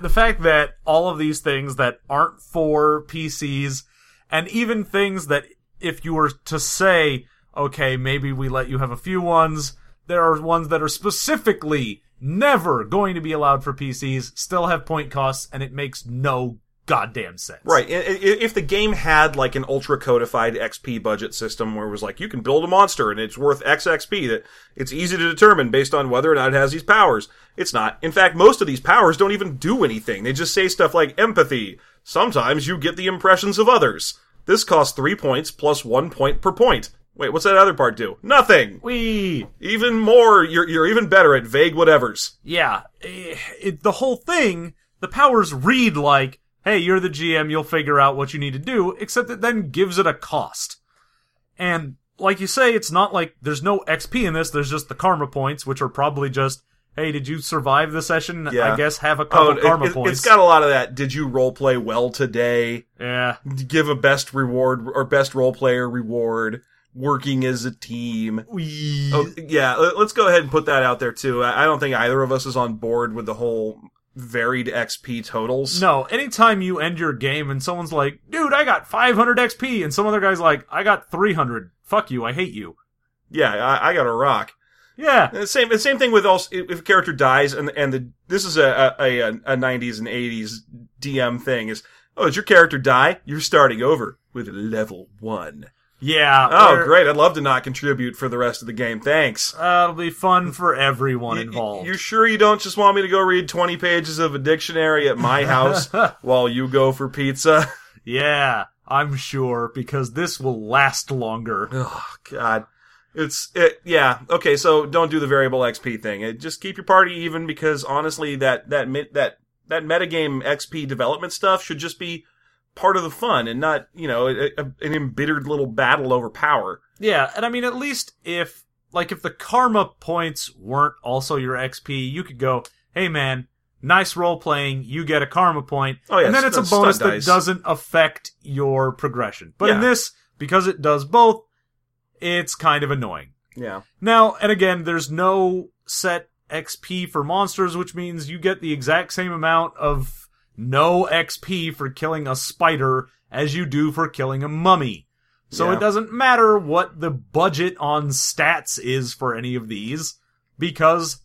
The fact that all of these things that aren't for PCs, and even things that if you were to say, okay, maybe we let you have a few ones, there are ones that are specifically never going to be allowed for PCs, still have point costs, and it makes no goddamn sense. Right. If the game had like an ultra codified XP budget system where it was like you can build a monster and it's worth X XP, that it's easy to determine based on whether or not it has these powers. It's not. In fact, most of these powers don't even do anything. They just say stuff like empathy. Sometimes you get the impressions of others. This costs three points plus one point per point. Wait, what's that other part do? Nothing. We Even more, you're, you're even better at vague whatevers. yeah, eh, it, the whole thing, the powers read like, hey, you're the GM, you'll figure out what you need to do, except it then gives it a cost. And like you say, it's not like there's no XP in this, there's just the karma points, which are probably just, hey, did you survive the session? Yeah. I guess have a couple Oh, it, karma it, points. has got a lot of that. Did you roleplay well today? yeah. give a best reward or best role player reward working as a team We oh, yeah let- let's go ahead and put that out there too i don't think either of us is on board with the whole varied xp totals No, anytime you end your game and someone's like, dude, I got 500 XP, and some other guy's like, I got 300. Fuck you, I hate you. yeah I, I got a rock Yeah. And the same the same thing with also if a character dies and and the this is a a, a, a 90s and 80s dm thing is oh did your character die you're starting over with level one. Yeah. Oh, great! I'd love to not contribute for the rest of the game. Thanks. Uh, it'll be fun for everyone involved. You sure you don't just want me to go read 20 pages of a dictionary at my house *laughs* while you go for pizza? yeah, I'm sure, because this will last longer. *laughs* Oh, God. It's, it, yeah. Okay, so don't do the variable XP thing. It, just keep your party even because honestly, that, that, that, that metagame XP development stuff should just be part of the fun and not, you know, a, a, an embittered little battle over power. Yeah, and I mean, at least if, like, if the karma points weren't also your XP, you could go, hey man, nice role playing, you get a karma point, Oh, yeah, and then it's a bonus that dice. doesn't affect your progression. But in this, because it does both, it's kind of annoying. Yeah. Now, and again, there's no set XP for monsters, which means you get the exact same amount of no XP for killing a spider as you do for killing a mummy. So Yeah. it doesn't matter what the budget on stats is for any of these, because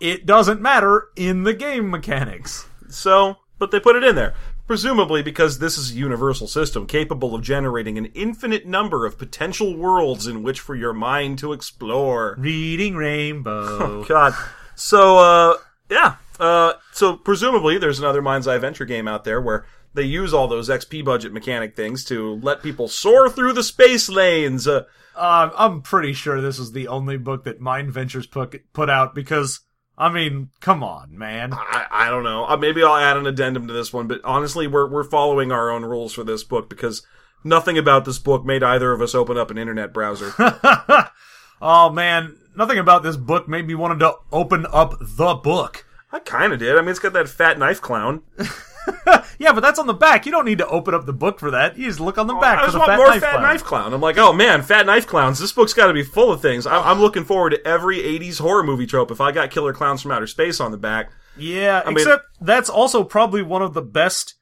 it doesn't matter in the game mechanics. So, but they put it in there. Presumably because this is a universal system capable of generating an infinite number of potential worlds in which for your mind to explore. Reading Rainbow. *laughs* Oh, God. So, uh, yeah. Uh, so presumably there's another Mind's Eye Adventure game out there where they use all those XP budget mechanic things to let people soar through the space lanes. Uh, Uh, I'm pretty sure this is the only book that Mind Ventures put put out because I mean, come on, man. I, I don't know. Uh, maybe I'll add an addendum to this one, but honestly, we're we're following our own rules for this book because nothing about this book made either of us open up an internet browser. *laughs* oh man, nothing about this book made me want to open up the book. I kind of did. I mean, it's got that fat knife clown. *laughs* Yeah, but that's on the back. You don't need to open up the book for that. You just look on the oh, back I for just the want fat more knife fat clown. knife clown. I'm like, oh man, fat knife clowns. This book's got to be full of things. I'm, I'm looking forward to every '80s horror movie trope. If I got killer clowns from outer space on the back, Yeah, mean- except that's also probably one of the best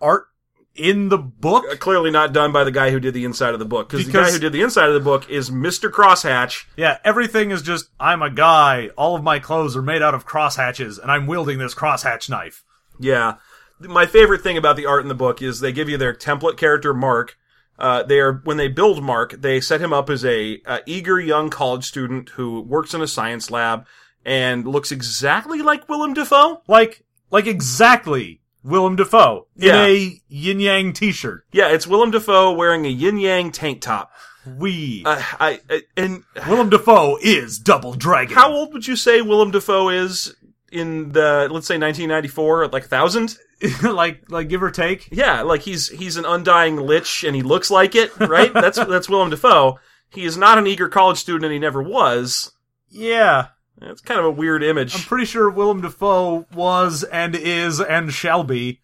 art in the book. uh, clearly not done by the guy who did the inside of the book because the guy who did the inside of the book is Mr. Crosshatch. Yeah, everything is just I'm a guy. All of my clothes are made out of crosshatches, and I'm wielding this crosshatch knife. Yeah. My favorite thing about the art in the book is they give you their template character, Mark. Uh, they are, when they build Mark, they set him up as a, uh eager young college student who works in a science lab and looks exactly like Willem Dafoe. Like, like exactly Willem Dafoe in Yeah. a yin yang T-shirt. Yeah, it's Willem Dafoe wearing a yin yang tank top. We Uh, I, I and Willem Dafoe is Double Dragon. how old would you say Willem Dafoe is in the let's say 1994 like thousand? *laughs* like, like give or take. Yeah, like he's he's an undying lich and he looks like it, right? *laughs* that's that's Willem Dafoe. He is not an eager college student and he never was. Yeah, It's kind of a weird image. I'm pretty sure Willem Dafoe was and is and shall be.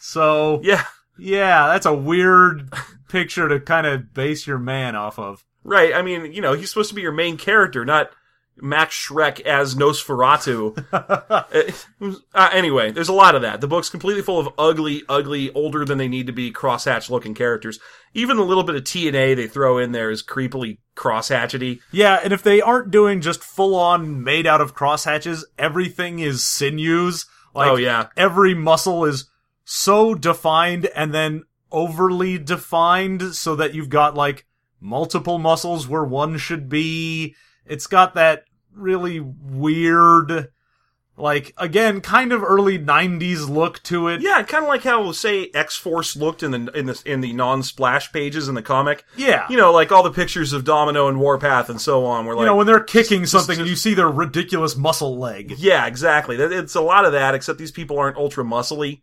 So yeah, yeah, that's a weird picture to kind of base your man off of. right. I mean, you know, he's supposed to be your main character, not Max Schreck as Nosferatu. *laughs* Uh, anyway, there's a lot of that. The book's completely full of ugly, ugly, older than they need to be crosshatch looking characters. Even the little bit of TNA they throw in there is creepily crosshatchety. Yeah, and if they aren't doing just full on made out of crosshatches, everything is sinews. Like, oh yeah, every muscle is so defined and then overly defined so that you've got like multiple muscles where one should be. It's got that really weird, like, again, kind of early 90s look to it. yeah, kind of like how say X Force looked in the in the in the non splash pages in the comic. Yeah. You know, like all the pictures of Domino and Warpath and so on. Were like, You know, when they're kicking something just- and you see their ridiculous muscle leg. Yeah, exactly. It's a lot of that, except these people aren't ultra muscly.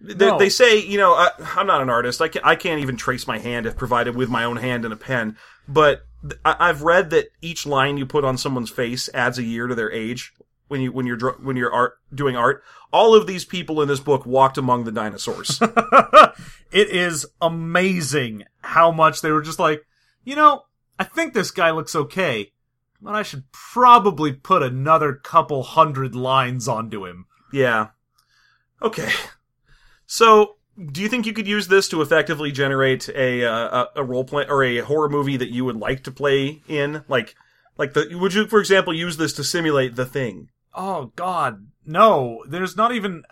They, No. they say, you know, I, I'm not an artist. I, can, I can't even trace my hand if provided with my own hand and a pen. But I, I've read that each line you put on someone's face adds a year to their age when you when you're when you're art doing art. All of these people in this book walked among the dinosaurs. *laughs* it is amazing how much they were just like, you know, I think this guy looks okay, but I should probably put another couple hundred lines onto him. yeah. Okay. So, do you think you could use this to effectively generate a uh, a, role play or a horror movie that you would like to play in? Like, like the would you, for example, use this to simulate the thing? Oh god, no, there's not even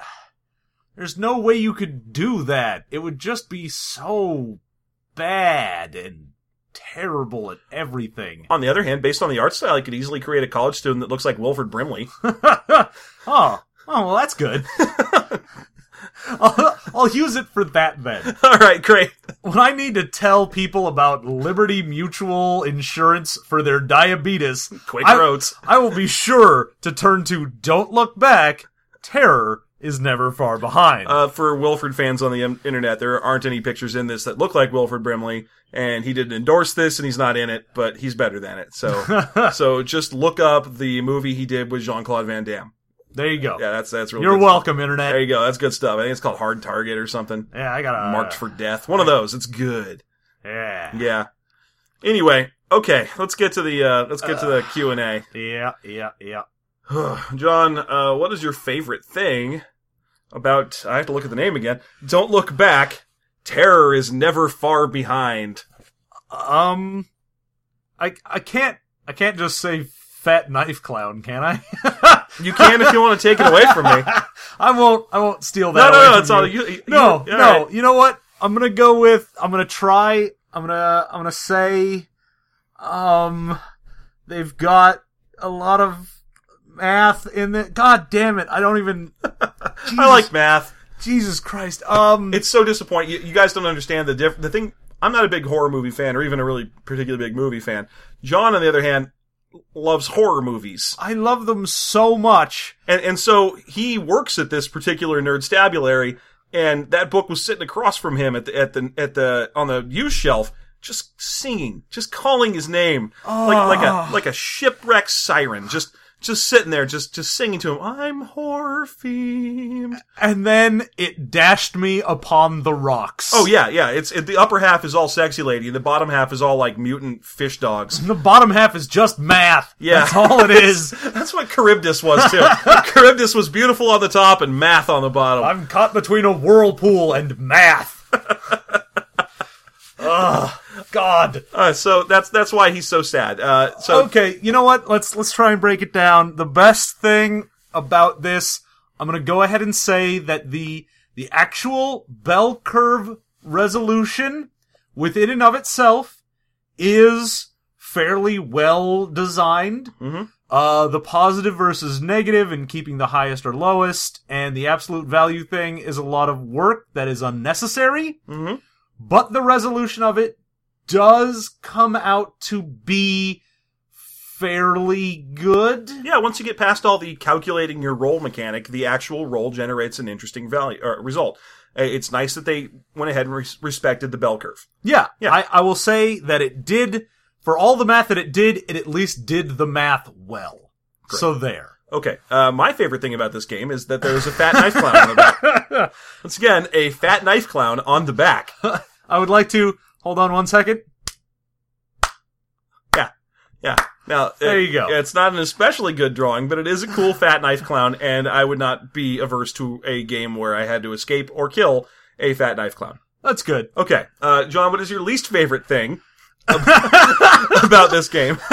there's no way you could do that. It would just be so bad and terrible at everything. On the other hand, based on the art style, I could easily create a college student that looks like Wilford Brimley. *laughs* oh, oh, well, that's good. *laughs* *laughs* I'll, I'll use it for that then. *laughs* All right, great. When I need to tell people about Liberty Mutual Insurance for their diabetes, Quick I, roads. I will be sure to turn to Don't Look Back. Terror is never far behind. Uh, for Wilford fans on the internet, there aren't any pictures in this that look like Wilford Brimley, and he didn't endorse this, and he's not in it, but he's better than it. So, *laughs* so just look up the movie he did with Jean Claude Van Damme. There you go. Yeah, that's that's really. You're welcome, Stuff. Internet. There you go. That's good stuff. I think it's called Hard Target or something. yeah, I got a Marked for death. One of those. It's good. Yeah, Yeah. Anyway, okay. Let's get to the uh, let's get to the Q and A. yeah, yeah, yeah. *sighs* John, uh, what is your favorite thing about? I have to look at the name again. Don't look back. Terror is never far behind. Um, I I can't I can't just say fat knife clown, can I? *laughs* You can if you want to take it away from me. *laughs* I won't. I won't steal that. No, no, no. It's all you. you. you No, you- all no. right. You know what? I'm gonna go with. I'm gonna try. I'm gonna. I'm gonna say. Um, they've got a lot of math in the. God damn it! I don't even. *laughs* I like math. Jesus Christ. Um. It's so disappointing. You, you guys don't understand the diff- the thing. I'm not a big horror movie fan, or even a really particularly big movie fan. John, on the other hand, loves horror movies, I love them so much. and and so he works at this particular nerd stabulary, and that book was sitting across from him at the at the at the on the used shelf, just singing, just calling his name. Like like a ah. like a shipwreck siren, just just sitting there, just just singing to him. I'm horror themed. And then it dashed me upon the rocks. Oh yeah, yeah. It's it, the upper half is all sexy lady, and the bottom half is all like mutant fish dogs. The bottom half is just math. Yeah. That's all it *laughs* is. That's what Charybdis was too. *laughs* Charybdis was beautiful on the top and math on the bottom. I'm caught between a whirlpool and math. *laughs* Ugh, God. Uh, so that's that's why he's so sad. Uh, so Okay, you know what? Let's let's try and break it down. The best thing about this, I'm gonna go ahead and say that the the actual bell curve resolution within and of itself is fairly well designed. Mhm. Uh, the positive versus negative and keeping the highest or lowest, and the absolute value thing is a lot of work that is unnecessary Mhm. but the resolution of it does come out to be fairly good. yeah, once you get past all the calculating your roll mechanic, the actual roll generates an interesting value or result. Uh, It's nice that they went ahead and res- respected the bell curve. Yeah, Yeah. I, I will say that it did, for all the math that it did, it at least did the math well. So there. Okay, uh, my favorite thing about this game is that there's a fat knife clown on the back. *laughs* Once again, a fat knife clown on the back. *laughs* I would like to, hold on one second. Yeah, yeah. Now There it- you go. It's not an especially good drawing, but it is a cool fat knife clown, and I would not be averse to a game where I had to escape or kill a fat knife clown. That's good. Okay, uh, John, what is your least favorite thing ab- *laughs* about this game? *laughs*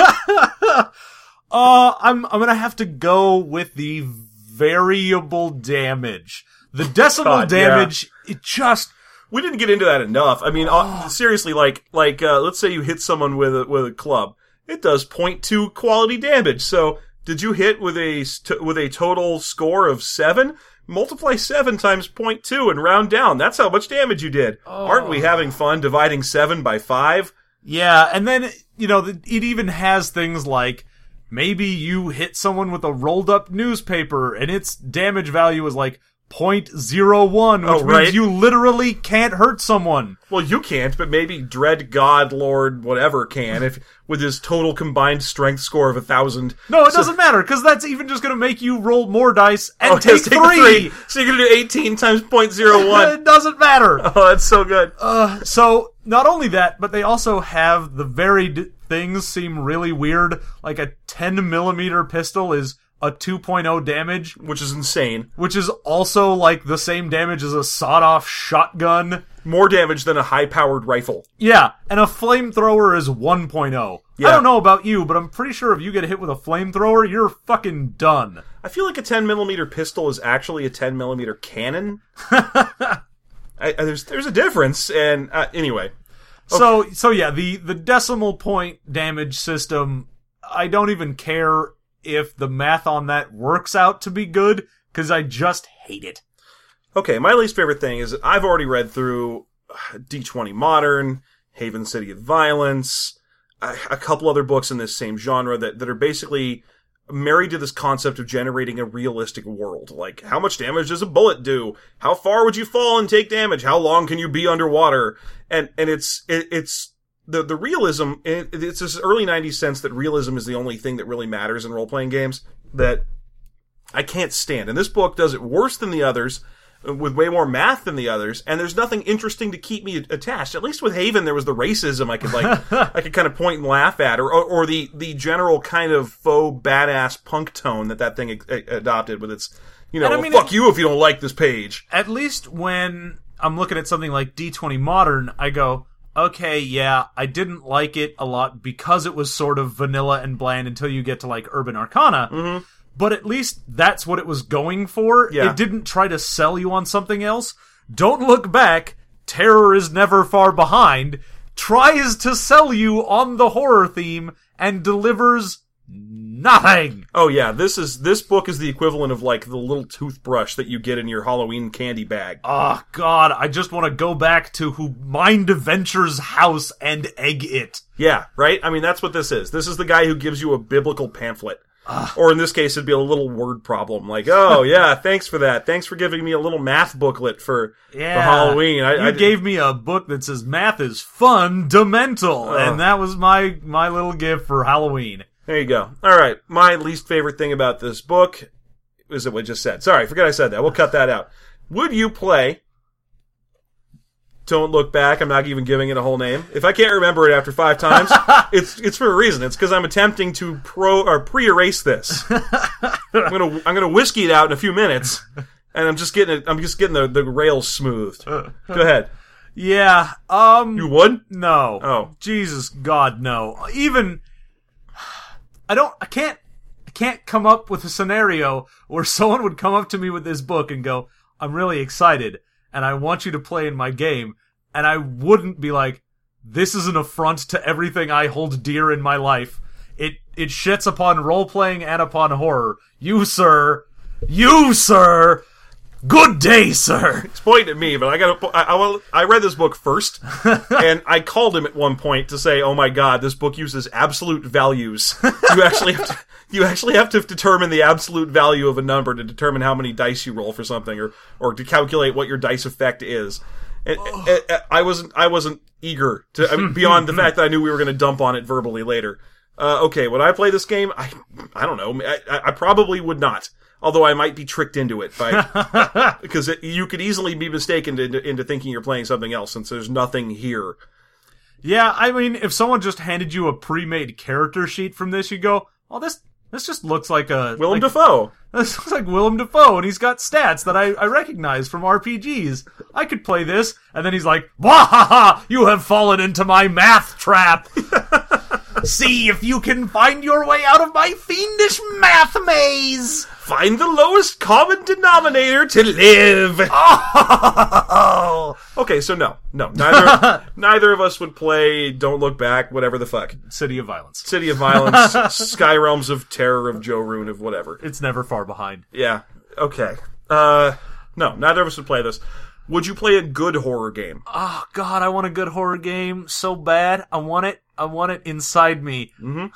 Uh, I'm I'm gonna have to go with the variable damage. The decimal God, yeah. damage, it just We didn't get into that enough. I mean, uh, seriously, like, like, uh, let's say you hit someone with a, with a club. It does 0.2 quality damage. So, did you hit with a, with a total score of 7? Multiply 7 times 0.2 and round down. That's how much damage you did. Aren't we having fun dividing 7 by 5? Yeah, and then you know it even has things like maybe you hit someone with a rolled up newspaper and its damage value is like 0.01, which Oh, means right. you literally can't hurt someone. Well, you can't, but maybe Dread God Lord whatever can, if, with his total combined strength score of a thousand. No, it doesn't matter because that's even just going to make you roll more dice and Oh, *laughs* take, yes, three. So you're gonna do 18 times 0.01. *laughs* It doesn't matter. *laughs* oh, that's so good. Uh, so not only that, but they also have the varied things seem really weird. Like a 10 millimeter pistol is a 2.0 damage, which is insane. which is also like the same damage as a sawed-off shotgun. More damage than a high-powered rifle. Yeah, and a flamethrower is 1.0. Yeah. I don't know about you, but I'm pretty sure if you get hit with a flamethrower, you're fucking done. I feel like a 10 millimeter pistol is actually a 10 millimeter cannon. *laughs* I, I- there's there's a difference, and uh, anyway, So so yeah, the the decimal point damage system, I don't even care if the math on that works out to be good cuz I just hate it. okay. My least favorite thing is I've already read through uh, D20 Modern, Haven City of Violence, a, a couple other books in this same genre that that are basically married to this concept of generating a realistic world. Like, how much damage does a bullet do? How far would you fall and take damage? How long can you be underwater? And and it's it, it's the the realism. It, it's this early '90s sense that realism is the only thing that really matters in role playing games that I can't stand. And this book does it worse than the others. uh, With way more math than the others, and there's nothing interesting to keep me attached. At least with Haven, there was the racism I could like, *laughs* I could kind of point and laugh at, or, or or the the general kind of faux badass punk tone that that thing a- adopted with its, you know, I well, fuck it- you if you don't like this page. At least when I'm looking at something like D20 Modern, I go, okay, yeah, I didn't like it a lot because it was sort of vanilla and bland until you get to like Urban Arcana. Mm-hmm. But at least that's what it was going for. Yeah. It didn't try to sell you on something else. Don't look back. Terror is never far behind. Tries to sell you on the horror theme and delivers nothing. Oh yeah, this is this book is the equivalent of like the little toothbrush that you get in your Halloween candy bag. Oh God, I just want to go back to who Mind Adventures house and egg it. Yeah, right? I mean, that's what this is. This is the guy who gives you a biblical pamphlet. Ah. Or in this case, it'd be a little word problem. Like, oh, *laughs* yeah, thanks for that. Thanks for giving me a little math booklet for, Yeah, for Halloween. I, you I, gave me a book that says math is fundamental, Oh. and that was my my little gift for Halloween. There you go. All right. My least favorite thing about this book is what I just said. Sorry, forget I said that. We'll cut that out. Would you play Don't Look Back? I'm not even giving it a whole name. If I can't remember it after five times, *laughs* it's it's for a reason. It's because I'm attempting to pro or pre-erase this. I'm gonna I'm gonna whiskey it out in a few minutes, and I'm just getting it. I'm just getting the, the rails smoothed. Go ahead. Yeah, um, You would? no. Oh. Jesus God, no. Even I don't. I can't. I can't come up with a scenario where *laughs* someone would come up to me with this book and go, "I'm really excited, and I want you to play in my game," and I wouldn't be like, "This is an affront to everything I hold dear in my life." It it shits upon role playing and upon horror. You sir, you sir. Good day, sir. He's pointing at me, but I got. I, I, I read this book first, *laughs* and I called him at one point to say, "Oh my God, this book uses absolute values. You actually have to. You actually have to determine the absolute value of a number to determine how many dice you roll for something, or or to calculate what your dice effect is." And, and I wasn't. I wasn't eager to I mean, beyond the fact that I knew we were going to dump on it verbally later. Uh, okay, would I play this game? I I don't know. I- I probably would not. Although I might be tricked into it by *laughs* because it, you could easily be mistaken into, into thinking you're playing something else since there's nothing here. Yeah, I mean, if someone just handed you a pre-made character sheet from this, you go, "Oh, this this just looks like a Willem like, Dafoe. *laughs* This looks like Willem Dafoe, and he's got stats that I, I recognize from RPGs. I could play this." And then he's like, "Wahaha! You have fallen into my math trap. *laughs* See if you can find your way out of my fiendish math maze." Find the lowest common denominator to live. *laughs* Oh, Okay, so no, no, neither *laughs* neither of us would play. Don't look back. Whatever the fuck. City of Violence. City of Violence, *laughs* Sky Realms of Terror of Jorune of whatever. It's never far behind. Yeah. Okay. Uh, no, neither of us would play this. Would you play a good horror game? Oh God, I want a good horror game so bad. I want it. I want it inside me. Mm-hmm.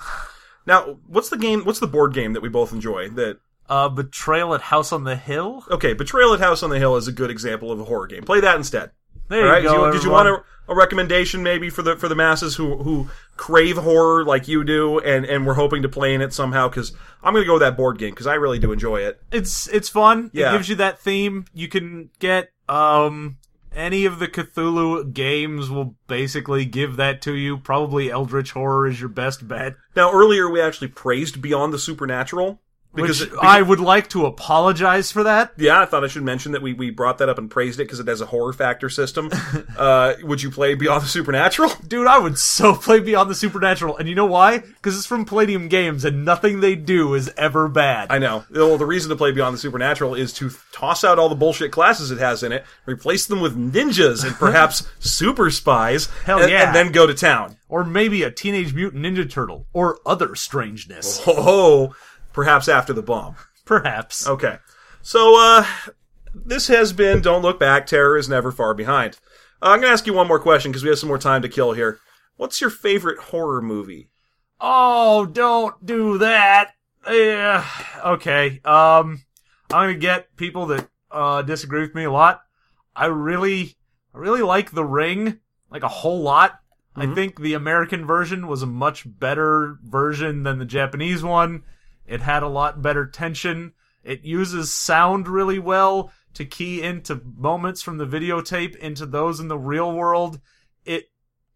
Now, what's the game? What's the board game that we both enjoy? That Uh, Betrayal at House on the Hill. okay, Betrayal at House on the Hill is a good example of a horror game. Play that instead. There All you right. go. Did you, did you want a, a recommendation maybe for the for the masses who who crave horror like you do, and and we're hoping to play in it somehow? Because I'm going to go with that board game because I really do enjoy it. It's it's fun. Yeah. It gives you that theme. You can get um any of the Cthulhu games will basically give that to you. Probably Eldritch Horror is your best bet. Now, earlier we actually praised Beyond the Supernatural because Which it- I would like to apologize for that. Yeah, I thought I should mention that we, we brought that up and praised it because it has a horror factor system. *laughs* uh, would you play Beyond the Supernatural? *laughs* Dude, I would so play Beyond the Supernatural. And you know why? Because it's from Palladium Games and nothing they do is ever bad. I know. Well, the reason to play Beyond the Supernatural is to toss out all the bullshit classes it has in it, replace them with ninjas and perhaps *laughs* super spies, Hell and, yeah. and then go to town. or maybe a Teenage Mutant Ninja Turtle. Or other strangeness. Oh, perhaps after the bomb. Perhaps. Okay. So, uh, this has been Don't Look Back. Terror is never far behind. Uh, I'm going to ask you one more question because we have some more time to kill here. What's your favorite horror movie? Oh, don't do that. Yeah. Okay. Um, I'm gonna get people that uh disagree with me a lot. I really, I really like The Ring, like a whole lot. I Mhm. think the American version was a much better version than the Japanese one. It had a lot better tension. It uses sound really well to key into moments from the videotape into those in the real world. It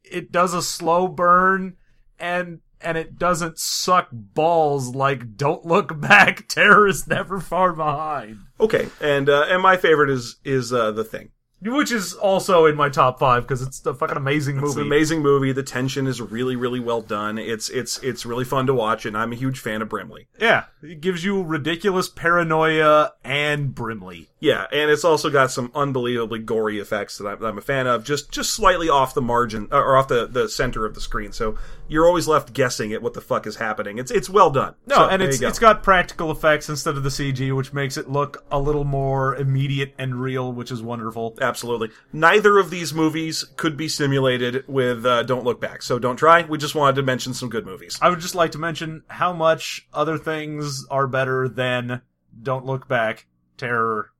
it does a slow burn and and it doesn't suck balls like don't look *laughs* back terrorists never far behind Okay, and uh, and my favorite is is uh, the thing. Which is also in my top five because it's a fucking amazing movie. It's an amazing movie. The tension is really, really well done. It's it's it's really fun to watch, and I'm a huge fan of Brimley. Yeah, it gives you ridiculous paranoia and Brimley. Yeah, and it's also got some unbelievably gory effects that I'm, I'm a fan of, just just slightly off the margin or off the, the center of the screen. So you're always left guessing at what the fuck is happening. It's it's well done. No, So, and it's go. it's got practical effects instead of the CG, which makes it look a little more immediate and real, which is wonderful. Absolutely. Neither of these movies could be simulated with uh, Don't Look Back, so don't try. We just wanted to mention some good movies. I would just like to mention how much other things are better than Don't Look Back. Terror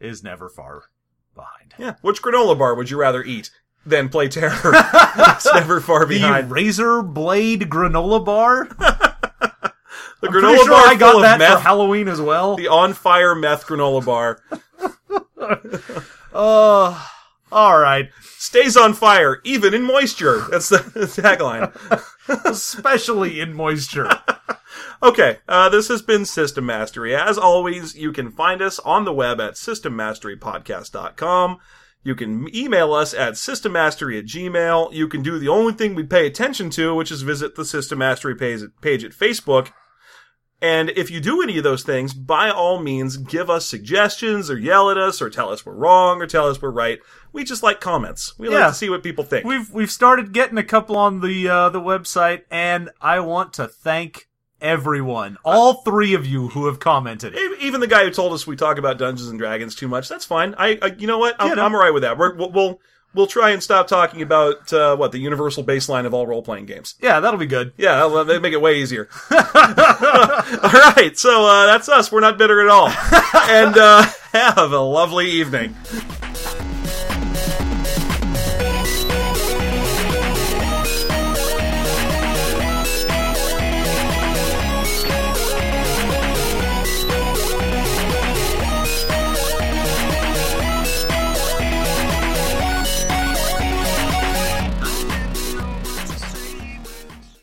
is never far behind. Yeah. Which granola bar would you rather eat than play Terror? *laughs* it's never far behind. The razor blade granola bar. *laughs* The I'm granola sure bar I got full that of meth. for Halloween as well. the on fire meth granola bar *laughs* Uh, all right. stays on fire even in moisture. That's the tagline. Especially in moisture. Okay, uh, this has been System Mastery. As always, you can find us on the web at systemmasterypodcast.com. You can email us at systemmastery at gmail. You can do the only thing we pay attention to, which is visit the System Mastery page, page at Facebook. And if you do any of those things, by all means, give us suggestions or yell at us or tell us we're wrong or tell us we're right. We just like comments. We like to see what people think. We've we've started getting a couple on the uh, the website, and I want to thank everyone, all three of you who have commented. Even the guy who told us we talk about Dungeons and Dragons too much, that's fine. I, I you know what? I'm, You know. I'm alright with that. We're, we'll, we'll we'll try and stop talking about uh, what the universal baseline of all role playing games. Yeah, that'll be good. Yeah, that'll- that'd make it way easier. *laughs* *laughs* all right, so uh, that's us. We're not bitter at all, *laughs* and uh, have a lovely evening.